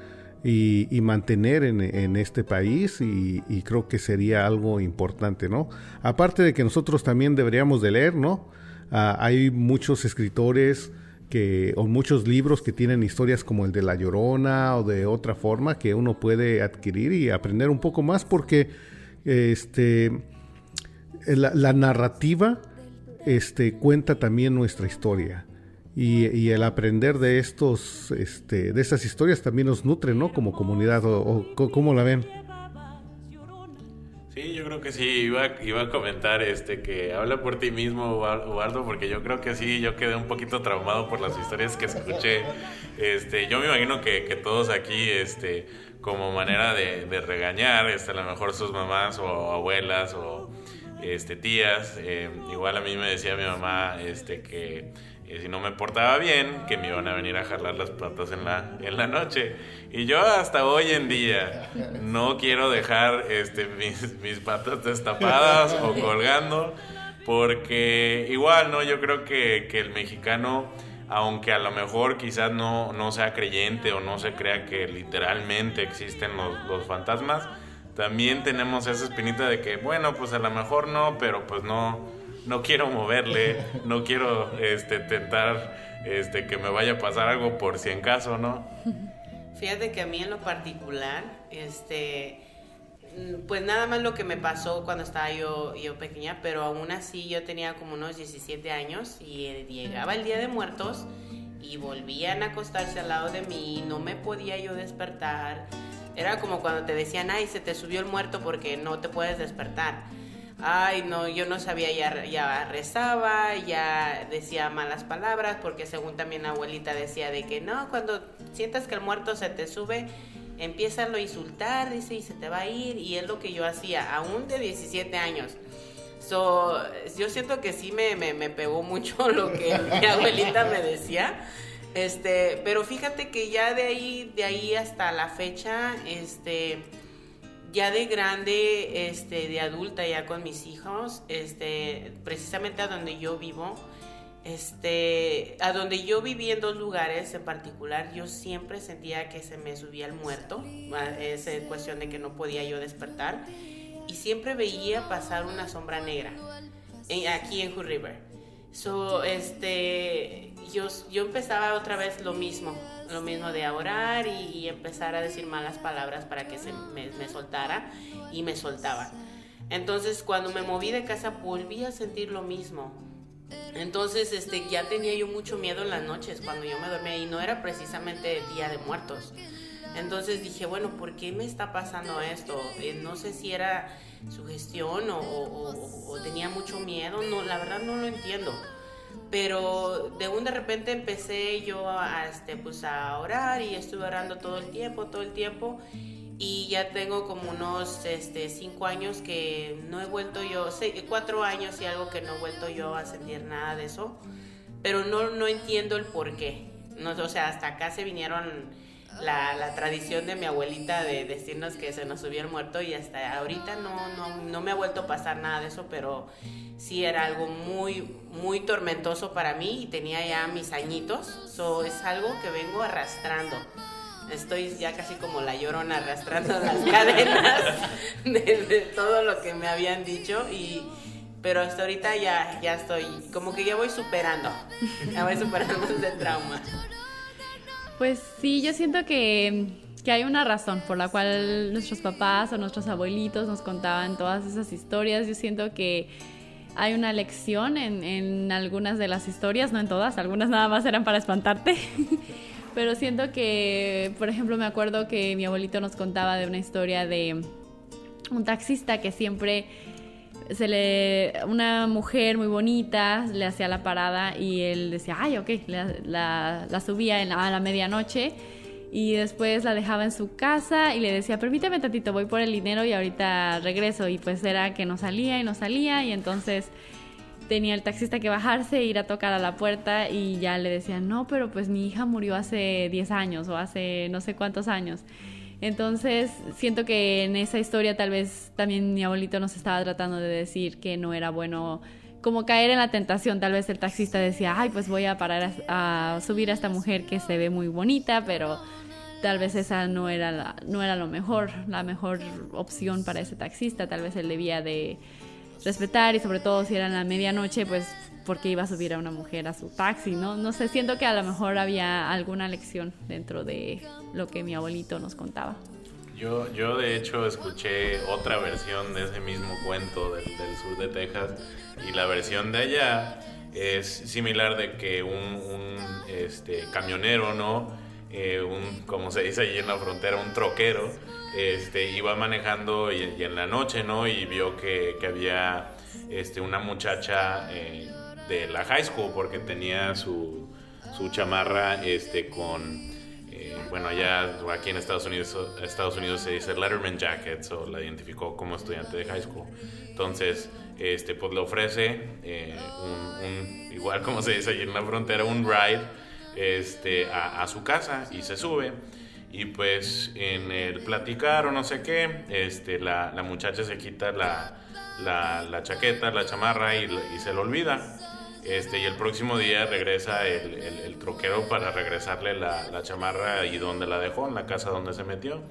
y, mantener en, este país y, creo que sería algo importante, ¿no? Aparte de que nosotros también deberíamos de leer, ¿no? Ah, hay muchos escritores que, o muchos libros que tienen historias como el de La Llorona o de otra forma que uno puede adquirir y aprender un poco más porque este, la, la narrativa este, cuenta también nuestra historia. Y, el aprender de estos, este, de estas historias también nos nutre, ¿no? Como comunidad, o, ¿cómo la ven? Sí, yo creo que sí, iba, a comentar este que habla por ti mismo, Eduardo, porque yo creo que sí, yo quedé un poquito traumado por las historias que escuché. Este, yo me imagino que, todos aquí, este, como manera de, regañar, este, a lo mejor sus mamás o abuelas o este, tías, eh, igual a mí me decía mi mamá, este, que y si no me portaba bien, que me iban a venir a jalar las patas en la, en la noche. Y yo hasta hoy en día no quiero dejar este, mis, mis patas destapadas o colgando, porque igual, ¿no? Yo creo que, que el mexicano aunque a lo mejor quizás no, no sea creyente o no se crea que literalmente existen los, los fantasmas, también tenemos esa espinita de que, bueno, pues a lo mejor no, pero pues no, no quiero moverle, [LAUGHS] no quiero este, tentar este, que me vaya a pasar algo por si en caso, ¿no? Fíjate que a mí en lo particular, este, mm, pues nada más lo que me pasó cuando estaba yo, yo pequeña, pero aún así yo tenía como unos 17 años y llegaba el Día de Muertos y volvían a acostarse al lado de mí, no me podía yo despertar. Era como cuando te decían, ay, se te subió el muerto porque no te puedes despertar. Ay, no, yo no sabía, ya, ya rezaba, ya decía malas palabras, porque según también la abuelita decía de que no, cuando sientas que el muerto se te sube, empieza a insultar, dice, y se te va a ir, y es lo que yo hacía, aún de 17 años. So, yo siento que sí me, me, me pegó mucho [LAUGHS] lo que mi abuelita me decía. Este, pero fíjate que ya de ahí, de ahí hasta la fecha, este, ya de grande, este, de adulta, ya con mis hijos, este, precisamente a donde yo vivo, este, a donde yo viví en dos lugares en particular, yo siempre sentía que se me subía el muerto, esa cuestión de que no podía yo despertar, y siempre veía pasar una sombra negra aquí en Hood River. So, este, yo, yo empezaba otra vez lo mismo, lo mismo de orar y, empezar a decir malas palabras para que se me, soltara y me soltaba. Entonces cuando me moví de casa volví a sentir lo mismo. Entonces este, ya tenía yo mucho miedo en las noches cuando yo me dormía y no era precisamente Día de Muertos. Entonces dije, bueno, ¿por qué me está pasando esto? Eh, no sé si era sugestión o, o, o tenía mucho miedo, no, la verdad no lo entiendo pero de un de repente empecé yo a, este, pues a orar y estuve orando todo el tiempo, todo el tiempo y ya tengo como unos este, cinco años que no he vuelto yo, cuatro años y algo que no he vuelto yo a sentir nada de eso, pero no, no entiendo el por qué. No, o sea, hasta acá se vinieron la, la, tradición de mi abuelita de decirnos que se nos subía el muerto y hasta ahorita no, no, no, me ha vuelto a pasar nada de eso, pero sí era algo muy, muy tormentoso para mí y tenía ya mis añitos, so, es algo que vengo arrastrando. Estoy ya casi como la llorona arrastrando [LAUGHS] las cadenas de, todo lo que me habían dicho y pero hasta ahorita ya, ya estoy, como que ya voy superando, ya voy superando ese trauma. Pues sí, yo siento que, hay una razón por la cual nuestros papás o nuestros abuelitos nos contaban todas esas historias. Yo siento que hay una lección en, en algunas de las historias, no en todas, algunas nada más eran para espantarte. [LAUGHS] Pero siento que, por ejemplo, me acuerdo que mi abuelito nos contaba de una historia de un taxista que siempre se le una mujer muy bonita le hacía la parada y él decía, ay, ok, la, la, subía en a la medianoche y después la dejaba en su casa y le decía, permíteme tantito, voy por el dinero y ahorita regreso. Y pues era que no salía y no salía y entonces tenía el taxista que bajarse, ir a tocar a la puerta y ya le decían, no, pero pues mi hija murió hace 10 años o hace no sé cuántos años. Entonces, siento que en esa historia tal vez también mi abuelito nos estaba tratando de decir que no era bueno como caer en la tentación. Tal vez el taxista decía, ay, pues voy a parar a, subir a esta mujer que se ve muy bonita, pero tal vez esa no era, la, no era lo mejor, la mejor opción para ese taxista. Tal vez él debía de respetar y sobre todo si era en la medianoche, pues porque iba a subir a una mujer a su taxi, ¿no? No sé, siento que a lo mejor había alguna lección dentro de lo que mi abuelito nos contaba. Yo, yo de hecho escuché otra versión de ese mismo cuento del, sur de Texas y la versión de allá es similar de que un, este, camionero, ¿no? Eh, un, como se dice allí en la frontera, un troquero, este, iba manejando y, en la noche, ¿no? Y vio que, había este, una muchacha eh, de la high school porque tenía su, chamarra este, con, eh, bueno, allá aquí en Estados Unidos, se dice Letterman Jacket, o la identificó como estudiante de high school. Entonces, este, pues le ofrece eh, un, igual como se dice allí en la frontera, un ride este, a, su casa y se sube. Y pues en el platicar o no sé qué, este, la, la muchacha se quita la, la, la chaqueta, la chamarra y, y se lo olvida. Este, y el próximo día regresa el, el, troquero para regresarle la, la, chamarra y donde la dejó, en la casa donde se metió.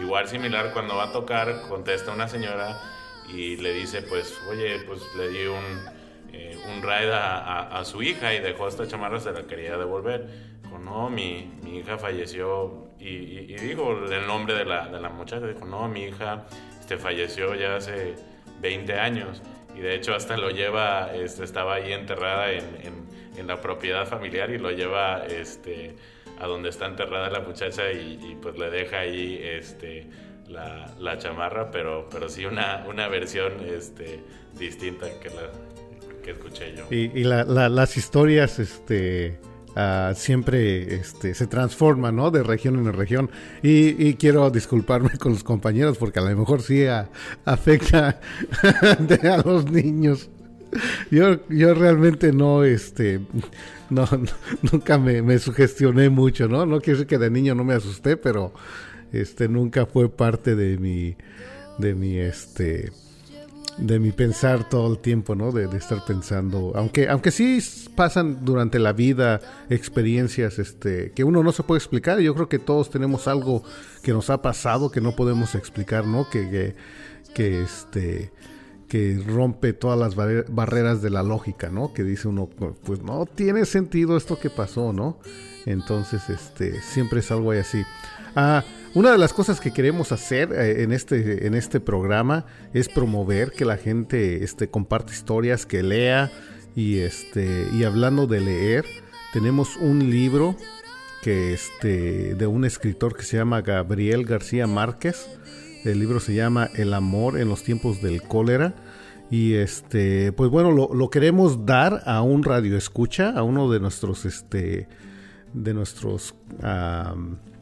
Igual similar, cuando va a tocar, contesta una señora y le dice, pues, oye, pues le di un, eh, un ride a, su hija y dejó esta chamarra, se la quería devolver. Dijo, no, mi, mi hija falleció. Y, y, dijo el nombre de la, de la muchacha, dijo, no, mi hija este, falleció ya hace 20 años y de hecho hasta lo lleva, este, estaba ahí enterrada en, en, la propiedad familiar y lo lleva este, a donde está enterrada la muchacha y, pues le deja ahí este, la, la, chamarra, pero, pero sí una, una versión este, distinta que la que escuché yo. Y, y la, las historias, este Ah, siempre este, se transforma, ¿no? De región en región. Y, quiero disculparme con los compañeros porque a lo mejor sí afecta [LAUGHS] a los niños. Yo, yo realmente no, este, no, [LAUGHS] nunca me, me, sugestioné mucho, ¿no? No quiero decir que de niño no me asusté, pero este, nunca fue parte de mi, de mi, este, de mi pensar todo el tiempo, ¿no? De, estar pensando, aunque, aunque sí pasan durante la vida experiencias este, que uno no se puede explicar, yo creo que todos tenemos algo que nos ha pasado que no podemos explicar, ¿no? Que, que, este que rompe todas las barreras de la lógica, ¿no? Que dice uno, pues no tiene sentido esto que pasó, ¿no? Entonces, este, siempre es algo así. Ah, una de las cosas que queremos hacer eh, en, este, en este programa es promover que la gente este, comparte historias, que lea y, este, y hablando de leer, tenemos un libro que este, de un escritor que se llama Gabriel García Márquez. El libro se llama El amor en los tiempos del cólera. Y este, pues bueno, lo, queremos dar a un radio escucha, a uno de nuestros, este, de nuestros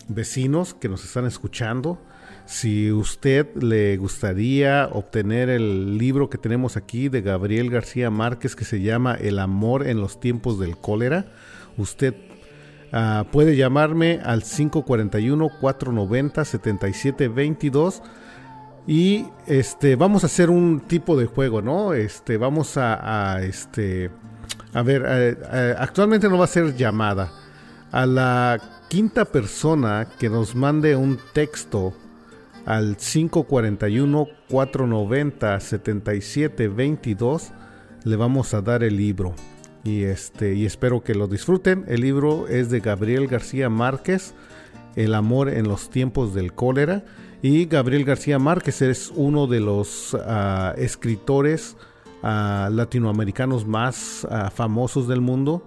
vecinos que nos están escuchando. Si usted le gustaría obtener el libro que tenemos aquí de Gabriel García Márquez que se llama El amor en los tiempos del cólera, usted uh, puede llamarme al 541-490-7722 y este, vamos a hacer un tipo de juego, ¿no? Este, vamos a, a este, a ver, eh, eh, actualmente no va a ser llamada. A la quinta persona que nos mande un texto al 541-490-7722 le vamos a dar el libro. Y, este, y espero que lo disfruten. El libro es de Gabriel García Márquez, El amor en los tiempos del cólera. Y Gabriel García Márquez es uno de los ah, escritores ah, latinoamericanos más ah, famosos del mundo.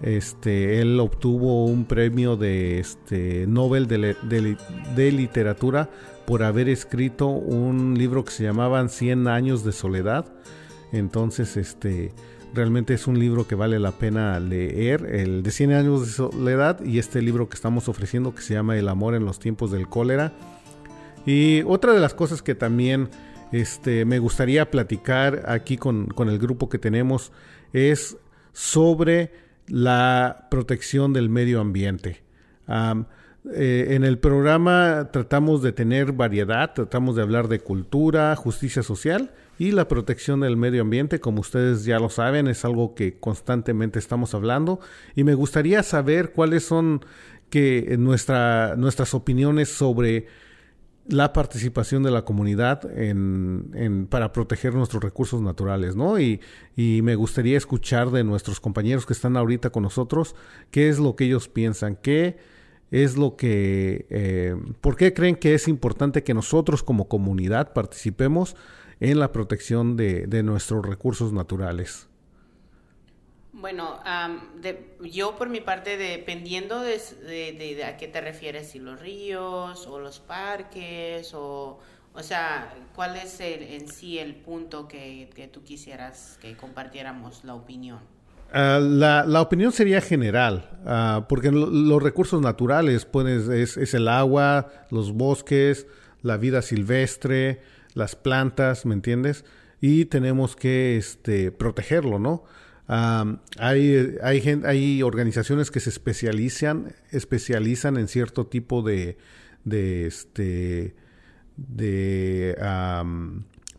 Este, él obtuvo un premio de este, Nobel de, Literatura por haber escrito un libro que se llamaba 100 años de soledad. Entonces, este, realmente es un libro que vale la pena leer, el de 100 años de soledad y este libro que estamos ofreciendo que se llama El amor en los tiempos del cólera. Y otra de las cosas que también este, me gustaría platicar aquí con, con el grupo que tenemos es sobre la protección del medio ambiente. Eh, en el programa tratamos de tener variedad, tratamos de hablar de cultura, justicia social y la protección del medio ambiente, como ustedes ya lo saben, es algo que constantemente estamos hablando y me gustaría saber cuáles son que nuestra, nuestras opiniones sobre la participación de la comunidad en, para proteger nuestros recursos naturales, ¿no? Y, me gustaría escuchar de nuestros compañeros que están ahorita con nosotros qué es lo que ellos piensan, qué es lo que, eh, por qué creen que es importante que nosotros como comunidad participemos en la protección de nuestros recursos naturales. Bueno, yo por mi parte, dependiendo de, a qué te refieres, si los ríos o los parques o, o sea, ¿cuál es el, en sí el punto que, tú quisieras que compartiéramos la opinión? Ah, la, opinión sería general, uh, porque los recursos naturales pues, es, es, el agua, los bosques, la vida silvestre, las plantas, ¿me entiendes? Y tenemos que este, protegerlo, ¿no? Hay, hay, hay organizaciones que se especializan, especializan en cierto tipo de, de, este,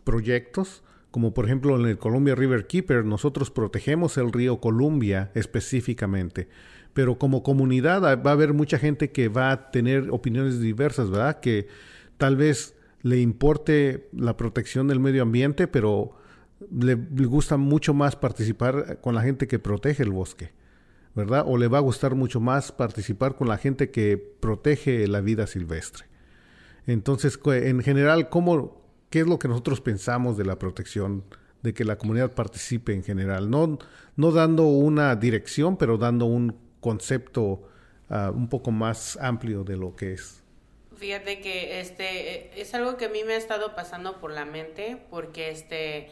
proyectos como por ejemplo en el Columbia River Keeper, nosotros protegemos el río Columbia específicamente, pero como comunidad va a haber mucha gente que va a tener opiniones diversas, ¿verdad? Que tal vez le importe la protección del medio ambiente, pero le, gusta mucho más participar con la gente que protege el bosque, ¿verdad? O le va a gustar mucho más participar con la gente que protege la vida silvestre. Entonces, en general, ¿cómo, ¿qué es lo que nosotros pensamos de la protección? de que la comunidad participe en general, no, no dando una dirección, pero dando un concepto ah, un poco más amplio de lo que es. Fíjate que este es algo que a mí me ha estado pasando por la mente porque este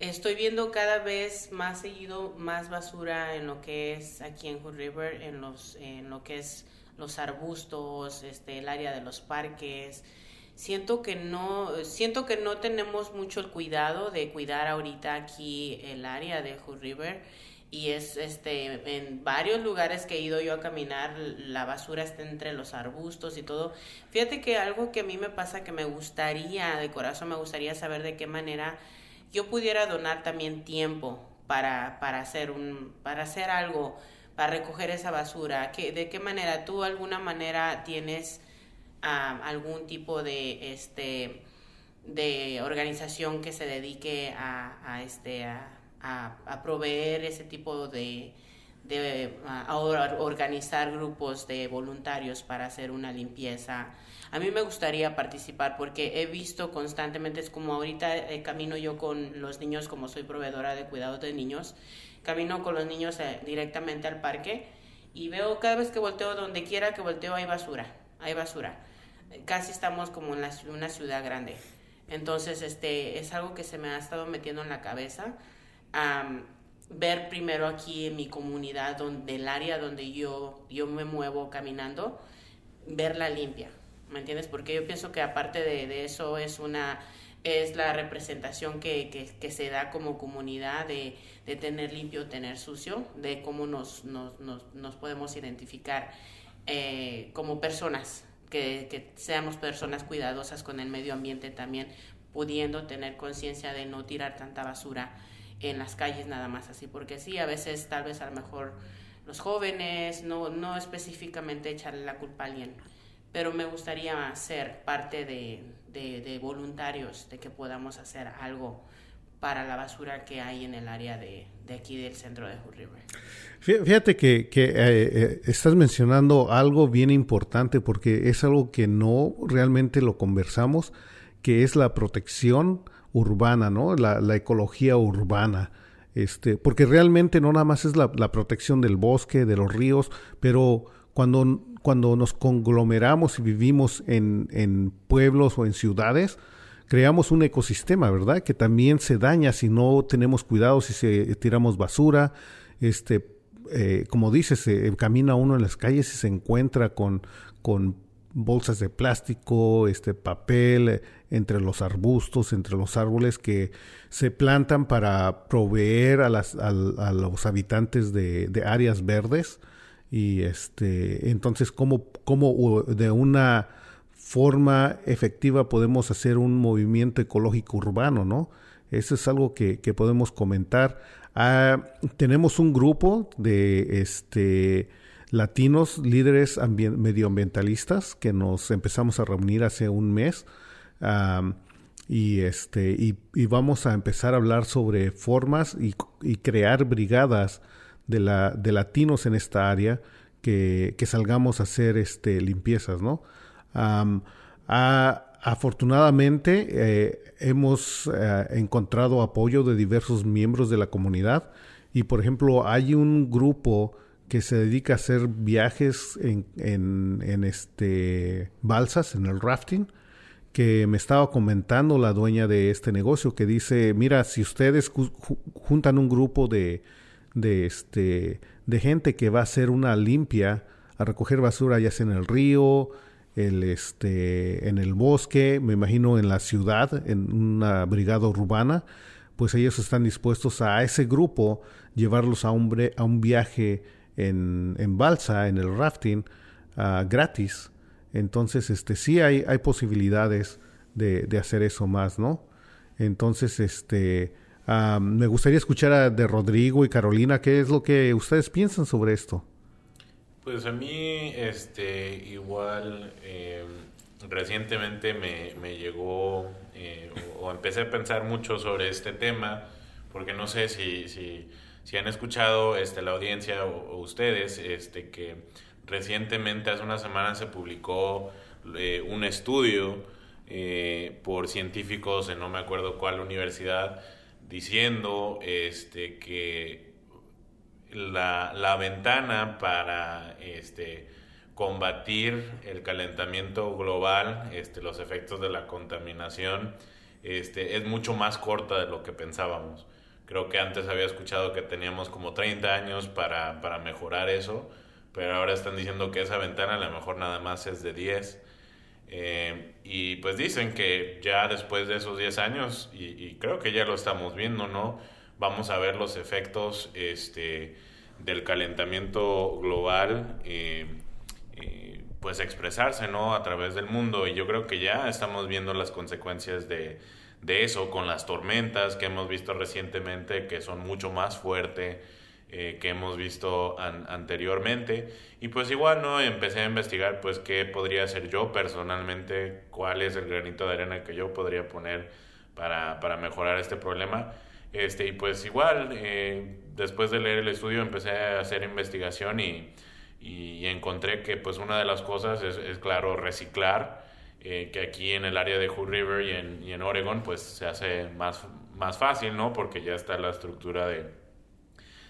estoy viendo cada vez más seguido más basura en lo que es aquí en Hood River, en los en lo que es los arbustos, este el área de los parques. Siento que no siento que no tenemos mucho el cuidado de cuidar ahorita aquí el área de Hood River y es este en varios lugares que he ido yo a caminar la basura está entre los arbustos y todo fíjate que algo que a mí me pasa que me gustaría de corazón me gustaría saber de qué manera yo pudiera donar también tiempo para, para hacer un para hacer algo para recoger esa basura que de qué manera tú alguna manera tienes algún tipo de este de organización que se dedique a, este a, proveer ese tipo de, de organizar grupos de voluntarios para hacer una limpieza. A mí me gustaría participar porque he visto constantemente, es como ahorita eh, camino yo con los niños, como soy proveedora de cuidados de niños, camino con los niños eh, directamente al parque y veo cada vez que volteo, donde quiera que volteo, hay basura, hay basura. Casi estamos como en una ciudad grande. Entonces, este, es algo que se me ha estado metiendo en la cabeza ver primero aquí en mi comunidad, donde el área donde yo, yo me muevo caminando, verla limpia, ¿me entiendes? Porque yo pienso que aparte de, eso es una es la representación que, que, se da como comunidad de, de, tener limpio, tener sucio, de cómo nos, nos, nos, nos podemos identificar eh, como personas, que, que, seamos personas cuidadosas con el medio ambiente también, pudiendo tener conciencia de no tirar tanta basura en las calles nada más así, porque sí, a veces tal vez a lo mejor los jóvenes, no, no específicamente echarle la culpa a alguien, pero me gustaría ser parte de, de, voluntarios, de que podamos hacer algo para la basura que hay en el área de, de aquí del centro de Hood River. Fíjate que, que eh, eh, estás mencionando algo bien importante porque es algo que no realmente lo conversamos, que es la protección urbana, ¿no? La, ecología urbana. Este, porque realmente no nada más es la, protección del bosque, de los ríos, pero cuando, cuando nos conglomeramos y vivimos en, en pueblos o en ciudades, creamos un ecosistema, ¿verdad? Que también se daña si no tenemos cuidado, si se tiramos basura, este, eh, como dices, se camina uno en las calles y se encuentra con, con bolsas de plástico, este papel eh, entre los arbustos, entre los árboles que se plantan para proveer a, las, a, los habitantes de, áreas verdes y este entonces cómo, cómo de una forma efectiva podemos hacer un movimiento ecológico urbano, ¿no? Eso es algo que, que podemos comentar. Ah, tenemos un grupo de este latinos, líderes medioambientalistas, que nos empezamos a reunir hace un mes. y este y, vamos a empezar a hablar sobre formas y, crear brigadas de, la, de latinos en esta área que, salgamos a hacer este limpiezas no afortunadamente eh, hemos eh, encontrado apoyo de diversos miembros de la comunidad y por ejemplo hay un grupo que se dedica a hacer viajes en, en, este balsas, en el rafting, que me estaba comentando la dueña de este negocio, que dice, mira, si ustedes juntan un grupo de, de, este, de gente que va a hacer una limpia, a recoger basura ya sea en el río, el, este, en el bosque, me imagino en la ciudad, en una brigada urbana, pues ellos están dispuestos a ese grupo llevarlos a un, a un viaje en, en balsa, en el rafting, uh, gratis. Entonces, este, sí hay, hay posibilidades de, de, hacer eso más, ¿no? Entonces, este, me gustaría escuchar de Rodrigo y Carolina qué es lo que ustedes piensan sobre esto. Pues a mí, este, igual, em, recientemente me, llegó eh, o, empecé a pensar mucho sobre este tema, porque no sé si, si, si han escuchado este, la audiencia o, ustedes, este, que recientemente, hace unas semanas, se publicó eh, un estudio eh, por científicos en no me acuerdo cuál universidad, diciendo este, que la, ventana para este, combatir el calentamiento global, este, los efectos de la contaminación, este, es mucho más corta de lo que pensábamos. Creo que antes había escuchado que teníamos como 30 años para, para mejorar eso, pero ahora están diciendo que esa ventana a lo mejor nada más es de 10. Eh, y pues dicen que ya después de esos 10 años, y, creo que ya lo estamos viendo, ¿no? Vamos a ver los efectos este, del calentamiento global, eh, eh, pues expresarse, ¿no? A través del mundo. Y yo creo que ya estamos viendo las consecuencias de, de eso con las tormentas que hemos visto recientemente, que son mucho más fuertes eh, que hemos visto anteriormente. Y pues igual, ¿no? Empecé a investigar, pues, qué podría hacer yo personalmente, cuál es el granito de arena que yo podría poner para, para mejorar este problema. Este, y pues igual, eh, después de leer el estudio empecé a hacer investigación y, y encontré que pues una de las cosas es, claro, reciclar, eh, que aquí en el área de Hood River y en, y en Oregon pues se hace más, más fácil, ¿no? Porque ya está la estructura de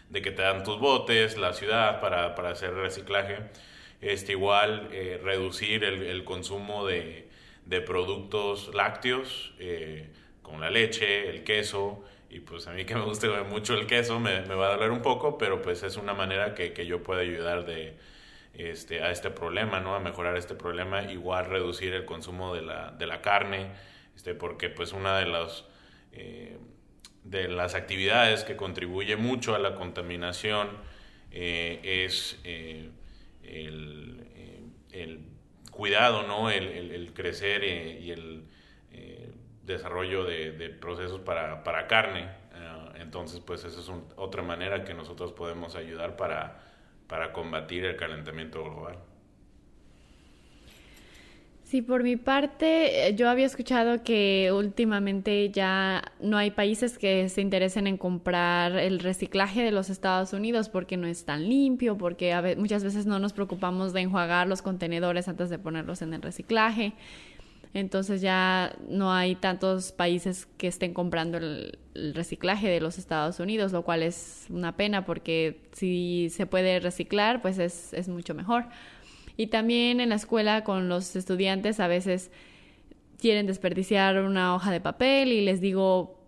de que te dan tus botes, la ciudad para, para hacer reciclaje. Este, igual eh, reducir el, el, consumo de, de productos lácteos, eh, como la leche, el queso, y pues a mí que me gusta mucho el queso me, me, va a doler un poco, pero pues es una manera que, que yo puedo ayudar de, este, a este problema, ¿no? A mejorar este problema, igual reducir el consumo de la, de la carne, este, porque pues una de las... Eh, de las actividades que contribuye mucho a la contaminación eh, es eh, el, eh, el, cuidado, ¿no? el, crecer y el desarrollo de, procesos para, para carne. entonces, pues esa es otra manera que nosotros podemos ayudar para, para combatir el calentamiento global. Sí, por mi parte, eh, yo había escuchado que últimamente ya no hay países que se interesen en comprar el reciclaje de los Estados Unidos porque no es tan limpio, porque muchas veces no nos preocupamos de enjuagar los contenedores antes de ponerlos en el reciclaje. Entonces ya no hay tantos países que estén comprando el, el, reciclaje de los Estados Unidos, lo cual es una pena porque si se puede reciclar, pues es, es mucho mejor. Y también en la escuela con los estudiantes a veces quieren desperdiciar una hoja de papel y les digo,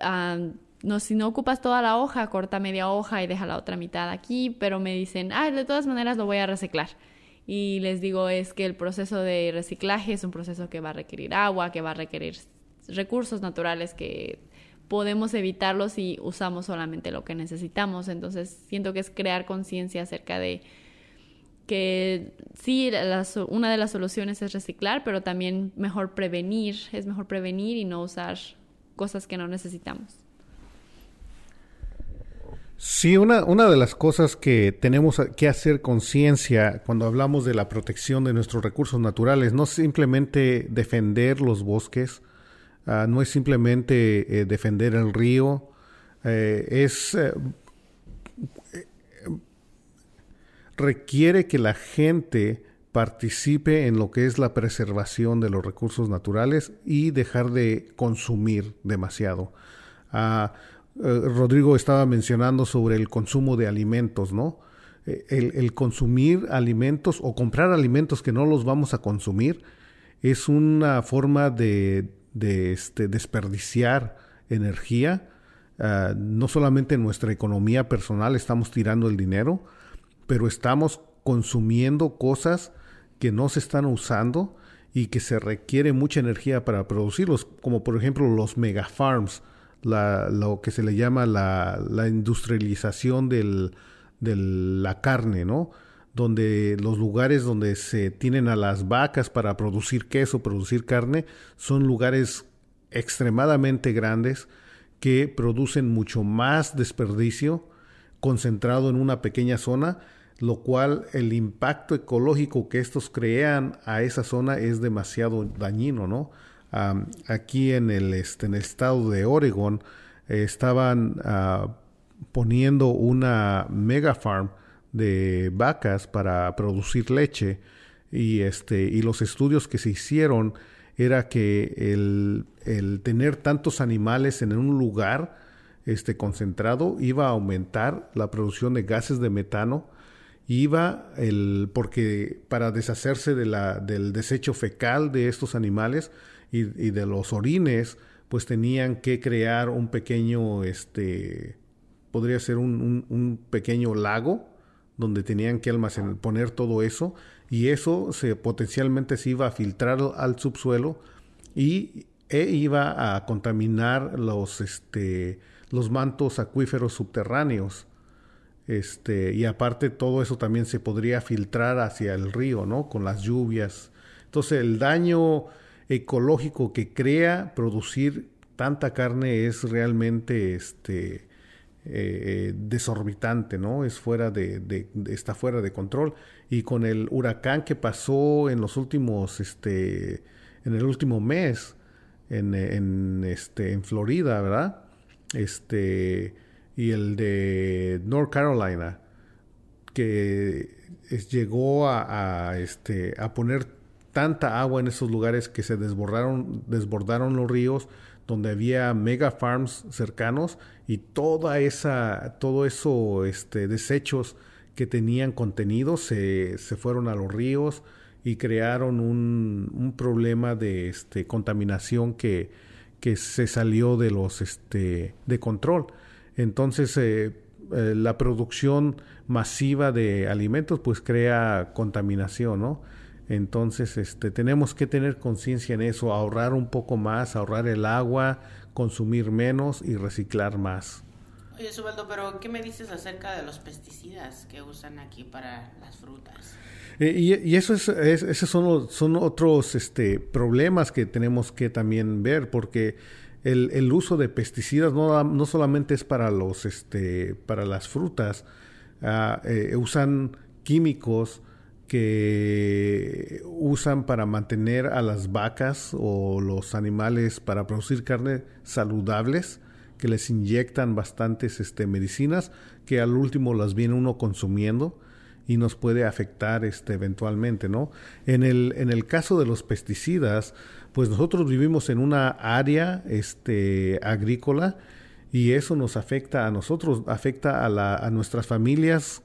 ah, no, si no ocupas toda la hoja, corta media hoja y deja la otra mitad aquí, pero me dicen, ah, de todas maneras lo voy a reciclar. Y les digo, es que el proceso de reciclaje es un proceso que va a requerir agua, que va a requerir recursos naturales que podemos evitarlos si usamos solamente lo que necesitamos. Entonces, siento que es crear conciencia acerca de que sí, una de las soluciones es reciclar, pero también mejor prevenir, es mejor prevenir y no usar cosas que no necesitamos. Sí, una, una de las cosas que tenemos que hacer conciencia cuando hablamos de la protección de nuestros recursos naturales, no simplemente defender los bosques, ah, no es simplemente eh, defender el río, eh, es eh, requiere que la gente participe en lo que es la preservación de los recursos naturales y dejar de consumir demasiado. Ah, eh, Rodrigo estaba mencionando sobre el consumo de alimentos, ¿no? Eh, el, consumir alimentos o comprar alimentos que no los vamos a consumir es una forma de, este, desperdiciar energía. Ah, no solamente en nuestra economía personal estamos tirando el dinero, pero estamos consumiendo cosas que no se están usando y que se requiere mucha energía para producirlos, como por ejemplo los megafarms, la, lo que se le llama la, industrialización de la carne, ¿no? Donde los lugares donde se tienen a las vacas para producir queso, producir carne, son lugares extremadamente grandes que producen mucho más desperdicio concentrado en una pequeña zona, lo cual el impacto ecológico que estos crean a esa zona es demasiado dañino, ¿no? aquí en el, este, en el estado de Oregon eh, estaban ah, poniendo una mega farm de vacas para producir leche y este y los estudios que se hicieron era que el, el tener tantos animales en un lugar este concentrado iba a aumentar la producción de gases de metano iba el porque para deshacerse de la, del desecho fecal de estos animales y, de los orines pues tenían que crear un pequeño este podría ser un, un, pequeño lago donde tenían que almacenar, poner todo eso y eso se potencialmente se iba a filtrar al subsuelo y e iba a contaminar los este los mantos acuíferos subterráneos este y aparte todo eso también se podría filtrar hacia el río no con las lluvias entonces el daño ecológico que crea producir tanta carne es realmente este eh, desorbitante, ¿no? Es fuera de, está fuera de control. Y con el huracán que pasó en los últimos, este, en el último mes, en, este, en Florida, ¿verdad? Este, y el de North Carolina, que llegó a, este, a poner tanta agua en esos lugares que se desbordaron, desbordaron los ríos, donde había mega farms cercanos y toda esa, todo eso, este, desechos que tenían contenido se, se fueron a los ríos y crearon un, un problema de este, contaminación que, que se salió de los este, de control. Entonces eh, eh, la producción masiva de alimentos pues crea contaminación, ¿no? Entonces, este, tenemos que tener conciencia en eso, ahorrar un poco más, ahorrar el agua, consumir menos y reciclar más. Oye, Subaldo, pero ¿qué me dices acerca de los pesticidas que usan aquí para las frutas? Eh, y, eso es, esos son, son otros este, problemas que tenemos que también ver, porque el, el uso de pesticidas no, no, solamente es para los, este, para las frutas, ah, eh, usan químicos que usan para mantener a las vacas o los animales para producir carne saludables, que les inyectan bastantes este, medicinas, que al último las viene uno consumiendo y nos puede afectar este, eventualmente, ¿no? En el, en el caso de los pesticidas, pues nosotros vivimos en una área este, agrícola y eso nos afecta a nosotros, afecta a, la, a nuestras familias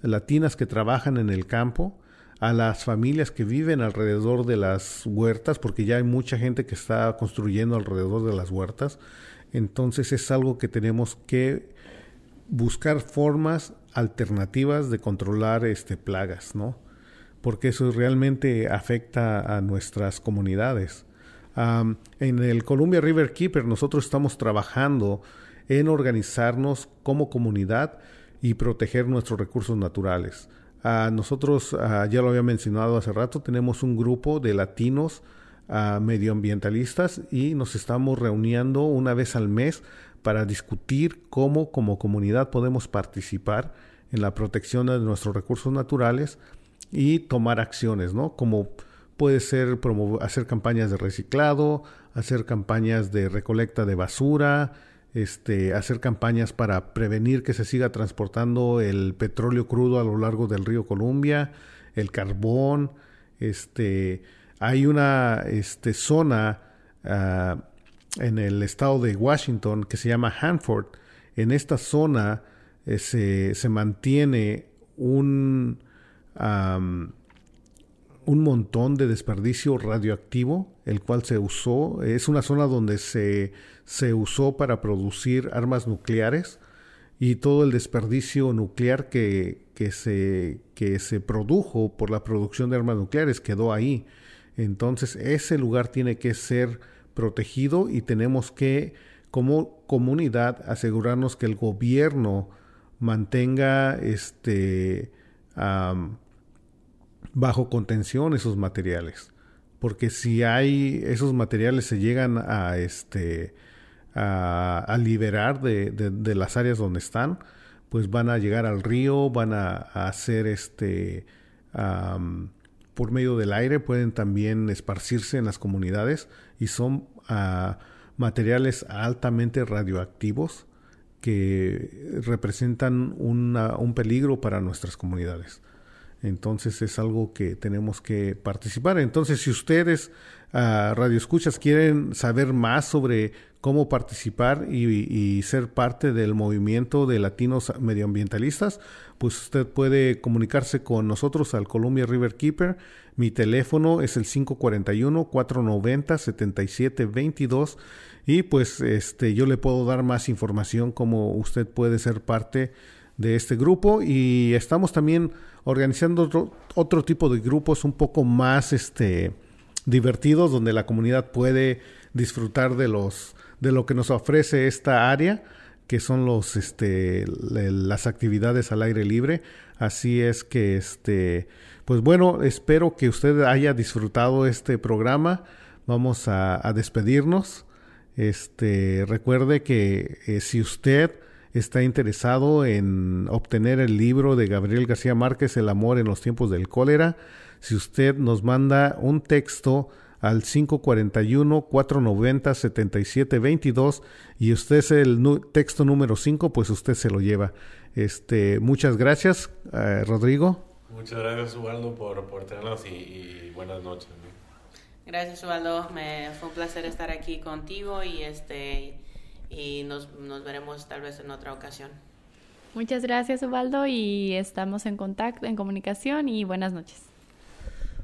latinas que trabajan en el campo, a las familias que viven alrededor de las huertas, porque ya hay mucha gente que está construyendo alrededor de las huertas. Entonces es algo que tenemos que buscar formas alternativas de controlar este plagas, ¿no? Porque eso realmente afecta a nuestras comunidades. En el Columbia River Keeper nosotros estamos trabajando en organizarnos como comunidad y proteger nuestros recursos naturales nosotros, ya lo había mencionado hace rato, tenemos un grupo de latinos medioambientalistas y nos estamos reuniendo una vez al mes para discutir cómo como comunidad podemos participar en la protección de nuestros recursos naturales y tomar acciones, ¿no? Como puede ser hacer campañas de reciclado, hacer campañas de recolecta de basura, este, hacer campañas para prevenir que se siga transportando el petróleo crudo a lo largo del río Columbia, el carbón, este, hay una este, zona ah, en el estado de Washington que se llama Hanford. En esta zona eh, se, se, mantiene un, un montón de desperdicio radioactivo, el cual se usó. Es una zona donde se, se usó para producir armas nucleares y todo el desperdicio nuclear que, que, se, que se produjo por la producción de armas nucleares quedó ahí. Entonces ese lugar tiene que ser protegido y tenemos que como comunidad asegurarnos que el gobierno mantenga este bajo contención esos materiales, porque si hay esos materiales se llegan a este a, liberar de, las áreas donde están, pues van a llegar al río, van a, hacer este por medio del aire, pueden también esparcirse en las comunidades y son ah, materiales altamente radioactivos que representan un peligro para nuestras comunidades. Entonces es algo que tenemos que participar. Entonces, si ustedes, uh, Radio Escuchas, quieren saber más sobre cómo participar y, ser parte del movimiento de latinos medioambientalistas, pues usted puede comunicarse con nosotros al Columbia River Keeper. Mi teléfono es el 541-490-7722 y pues este, yo le puedo dar más información cómo usted puede ser parte de este grupo y estamos también organizando otro, tipo de grupos un poco más este, divertidos donde la comunidad puede disfrutar de los de lo que nos ofrece esta área, que son los, este, las actividades al aire libre. Así es que, este, pues bueno, espero que usted haya disfrutado este programa. Vamos a, despedirnos. Este, recuerde que eh, si usted está interesado en obtener el libro de Gabriel García Márquez, El amor en los tiempos del cólera, si usted nos manda un texto al 541-490-7722 y usted es el texto número 5, pues usted se lo lleva. Este, muchas gracias, eh, Rodrigo. Muchas gracias, Ubaldo, por, por tenernos y, buenas noches. Gracias, Ubaldo. Me, fue un placer estar aquí contigo y, este, y nos, nos veremos tal vez en otra ocasión. Muchas gracias, Ubaldo, y estamos en contacto, en comunicación y buenas noches.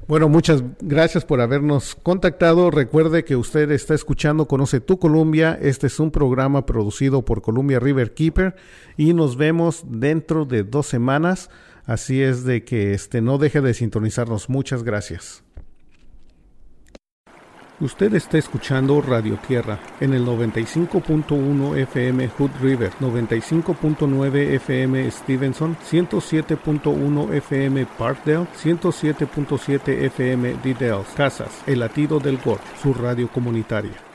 Bueno, muchas gracias por habernos contactado. Recuerde que usted está escuchando Conoce tu Columbia. Este es un programa producido por Columbia River Keeper y nos vemos dentro de dos semanas. Así es de que este no deje de sintonizarnos. Muchas gracias. Usted está escuchando Radio Tierra en el 95.1 FM Hood River, 95.9 FM Stevenson, 107.1 FM Parkdale, 107.7 FM Didales, Casas, El Latido del Gor, su radio comunitaria.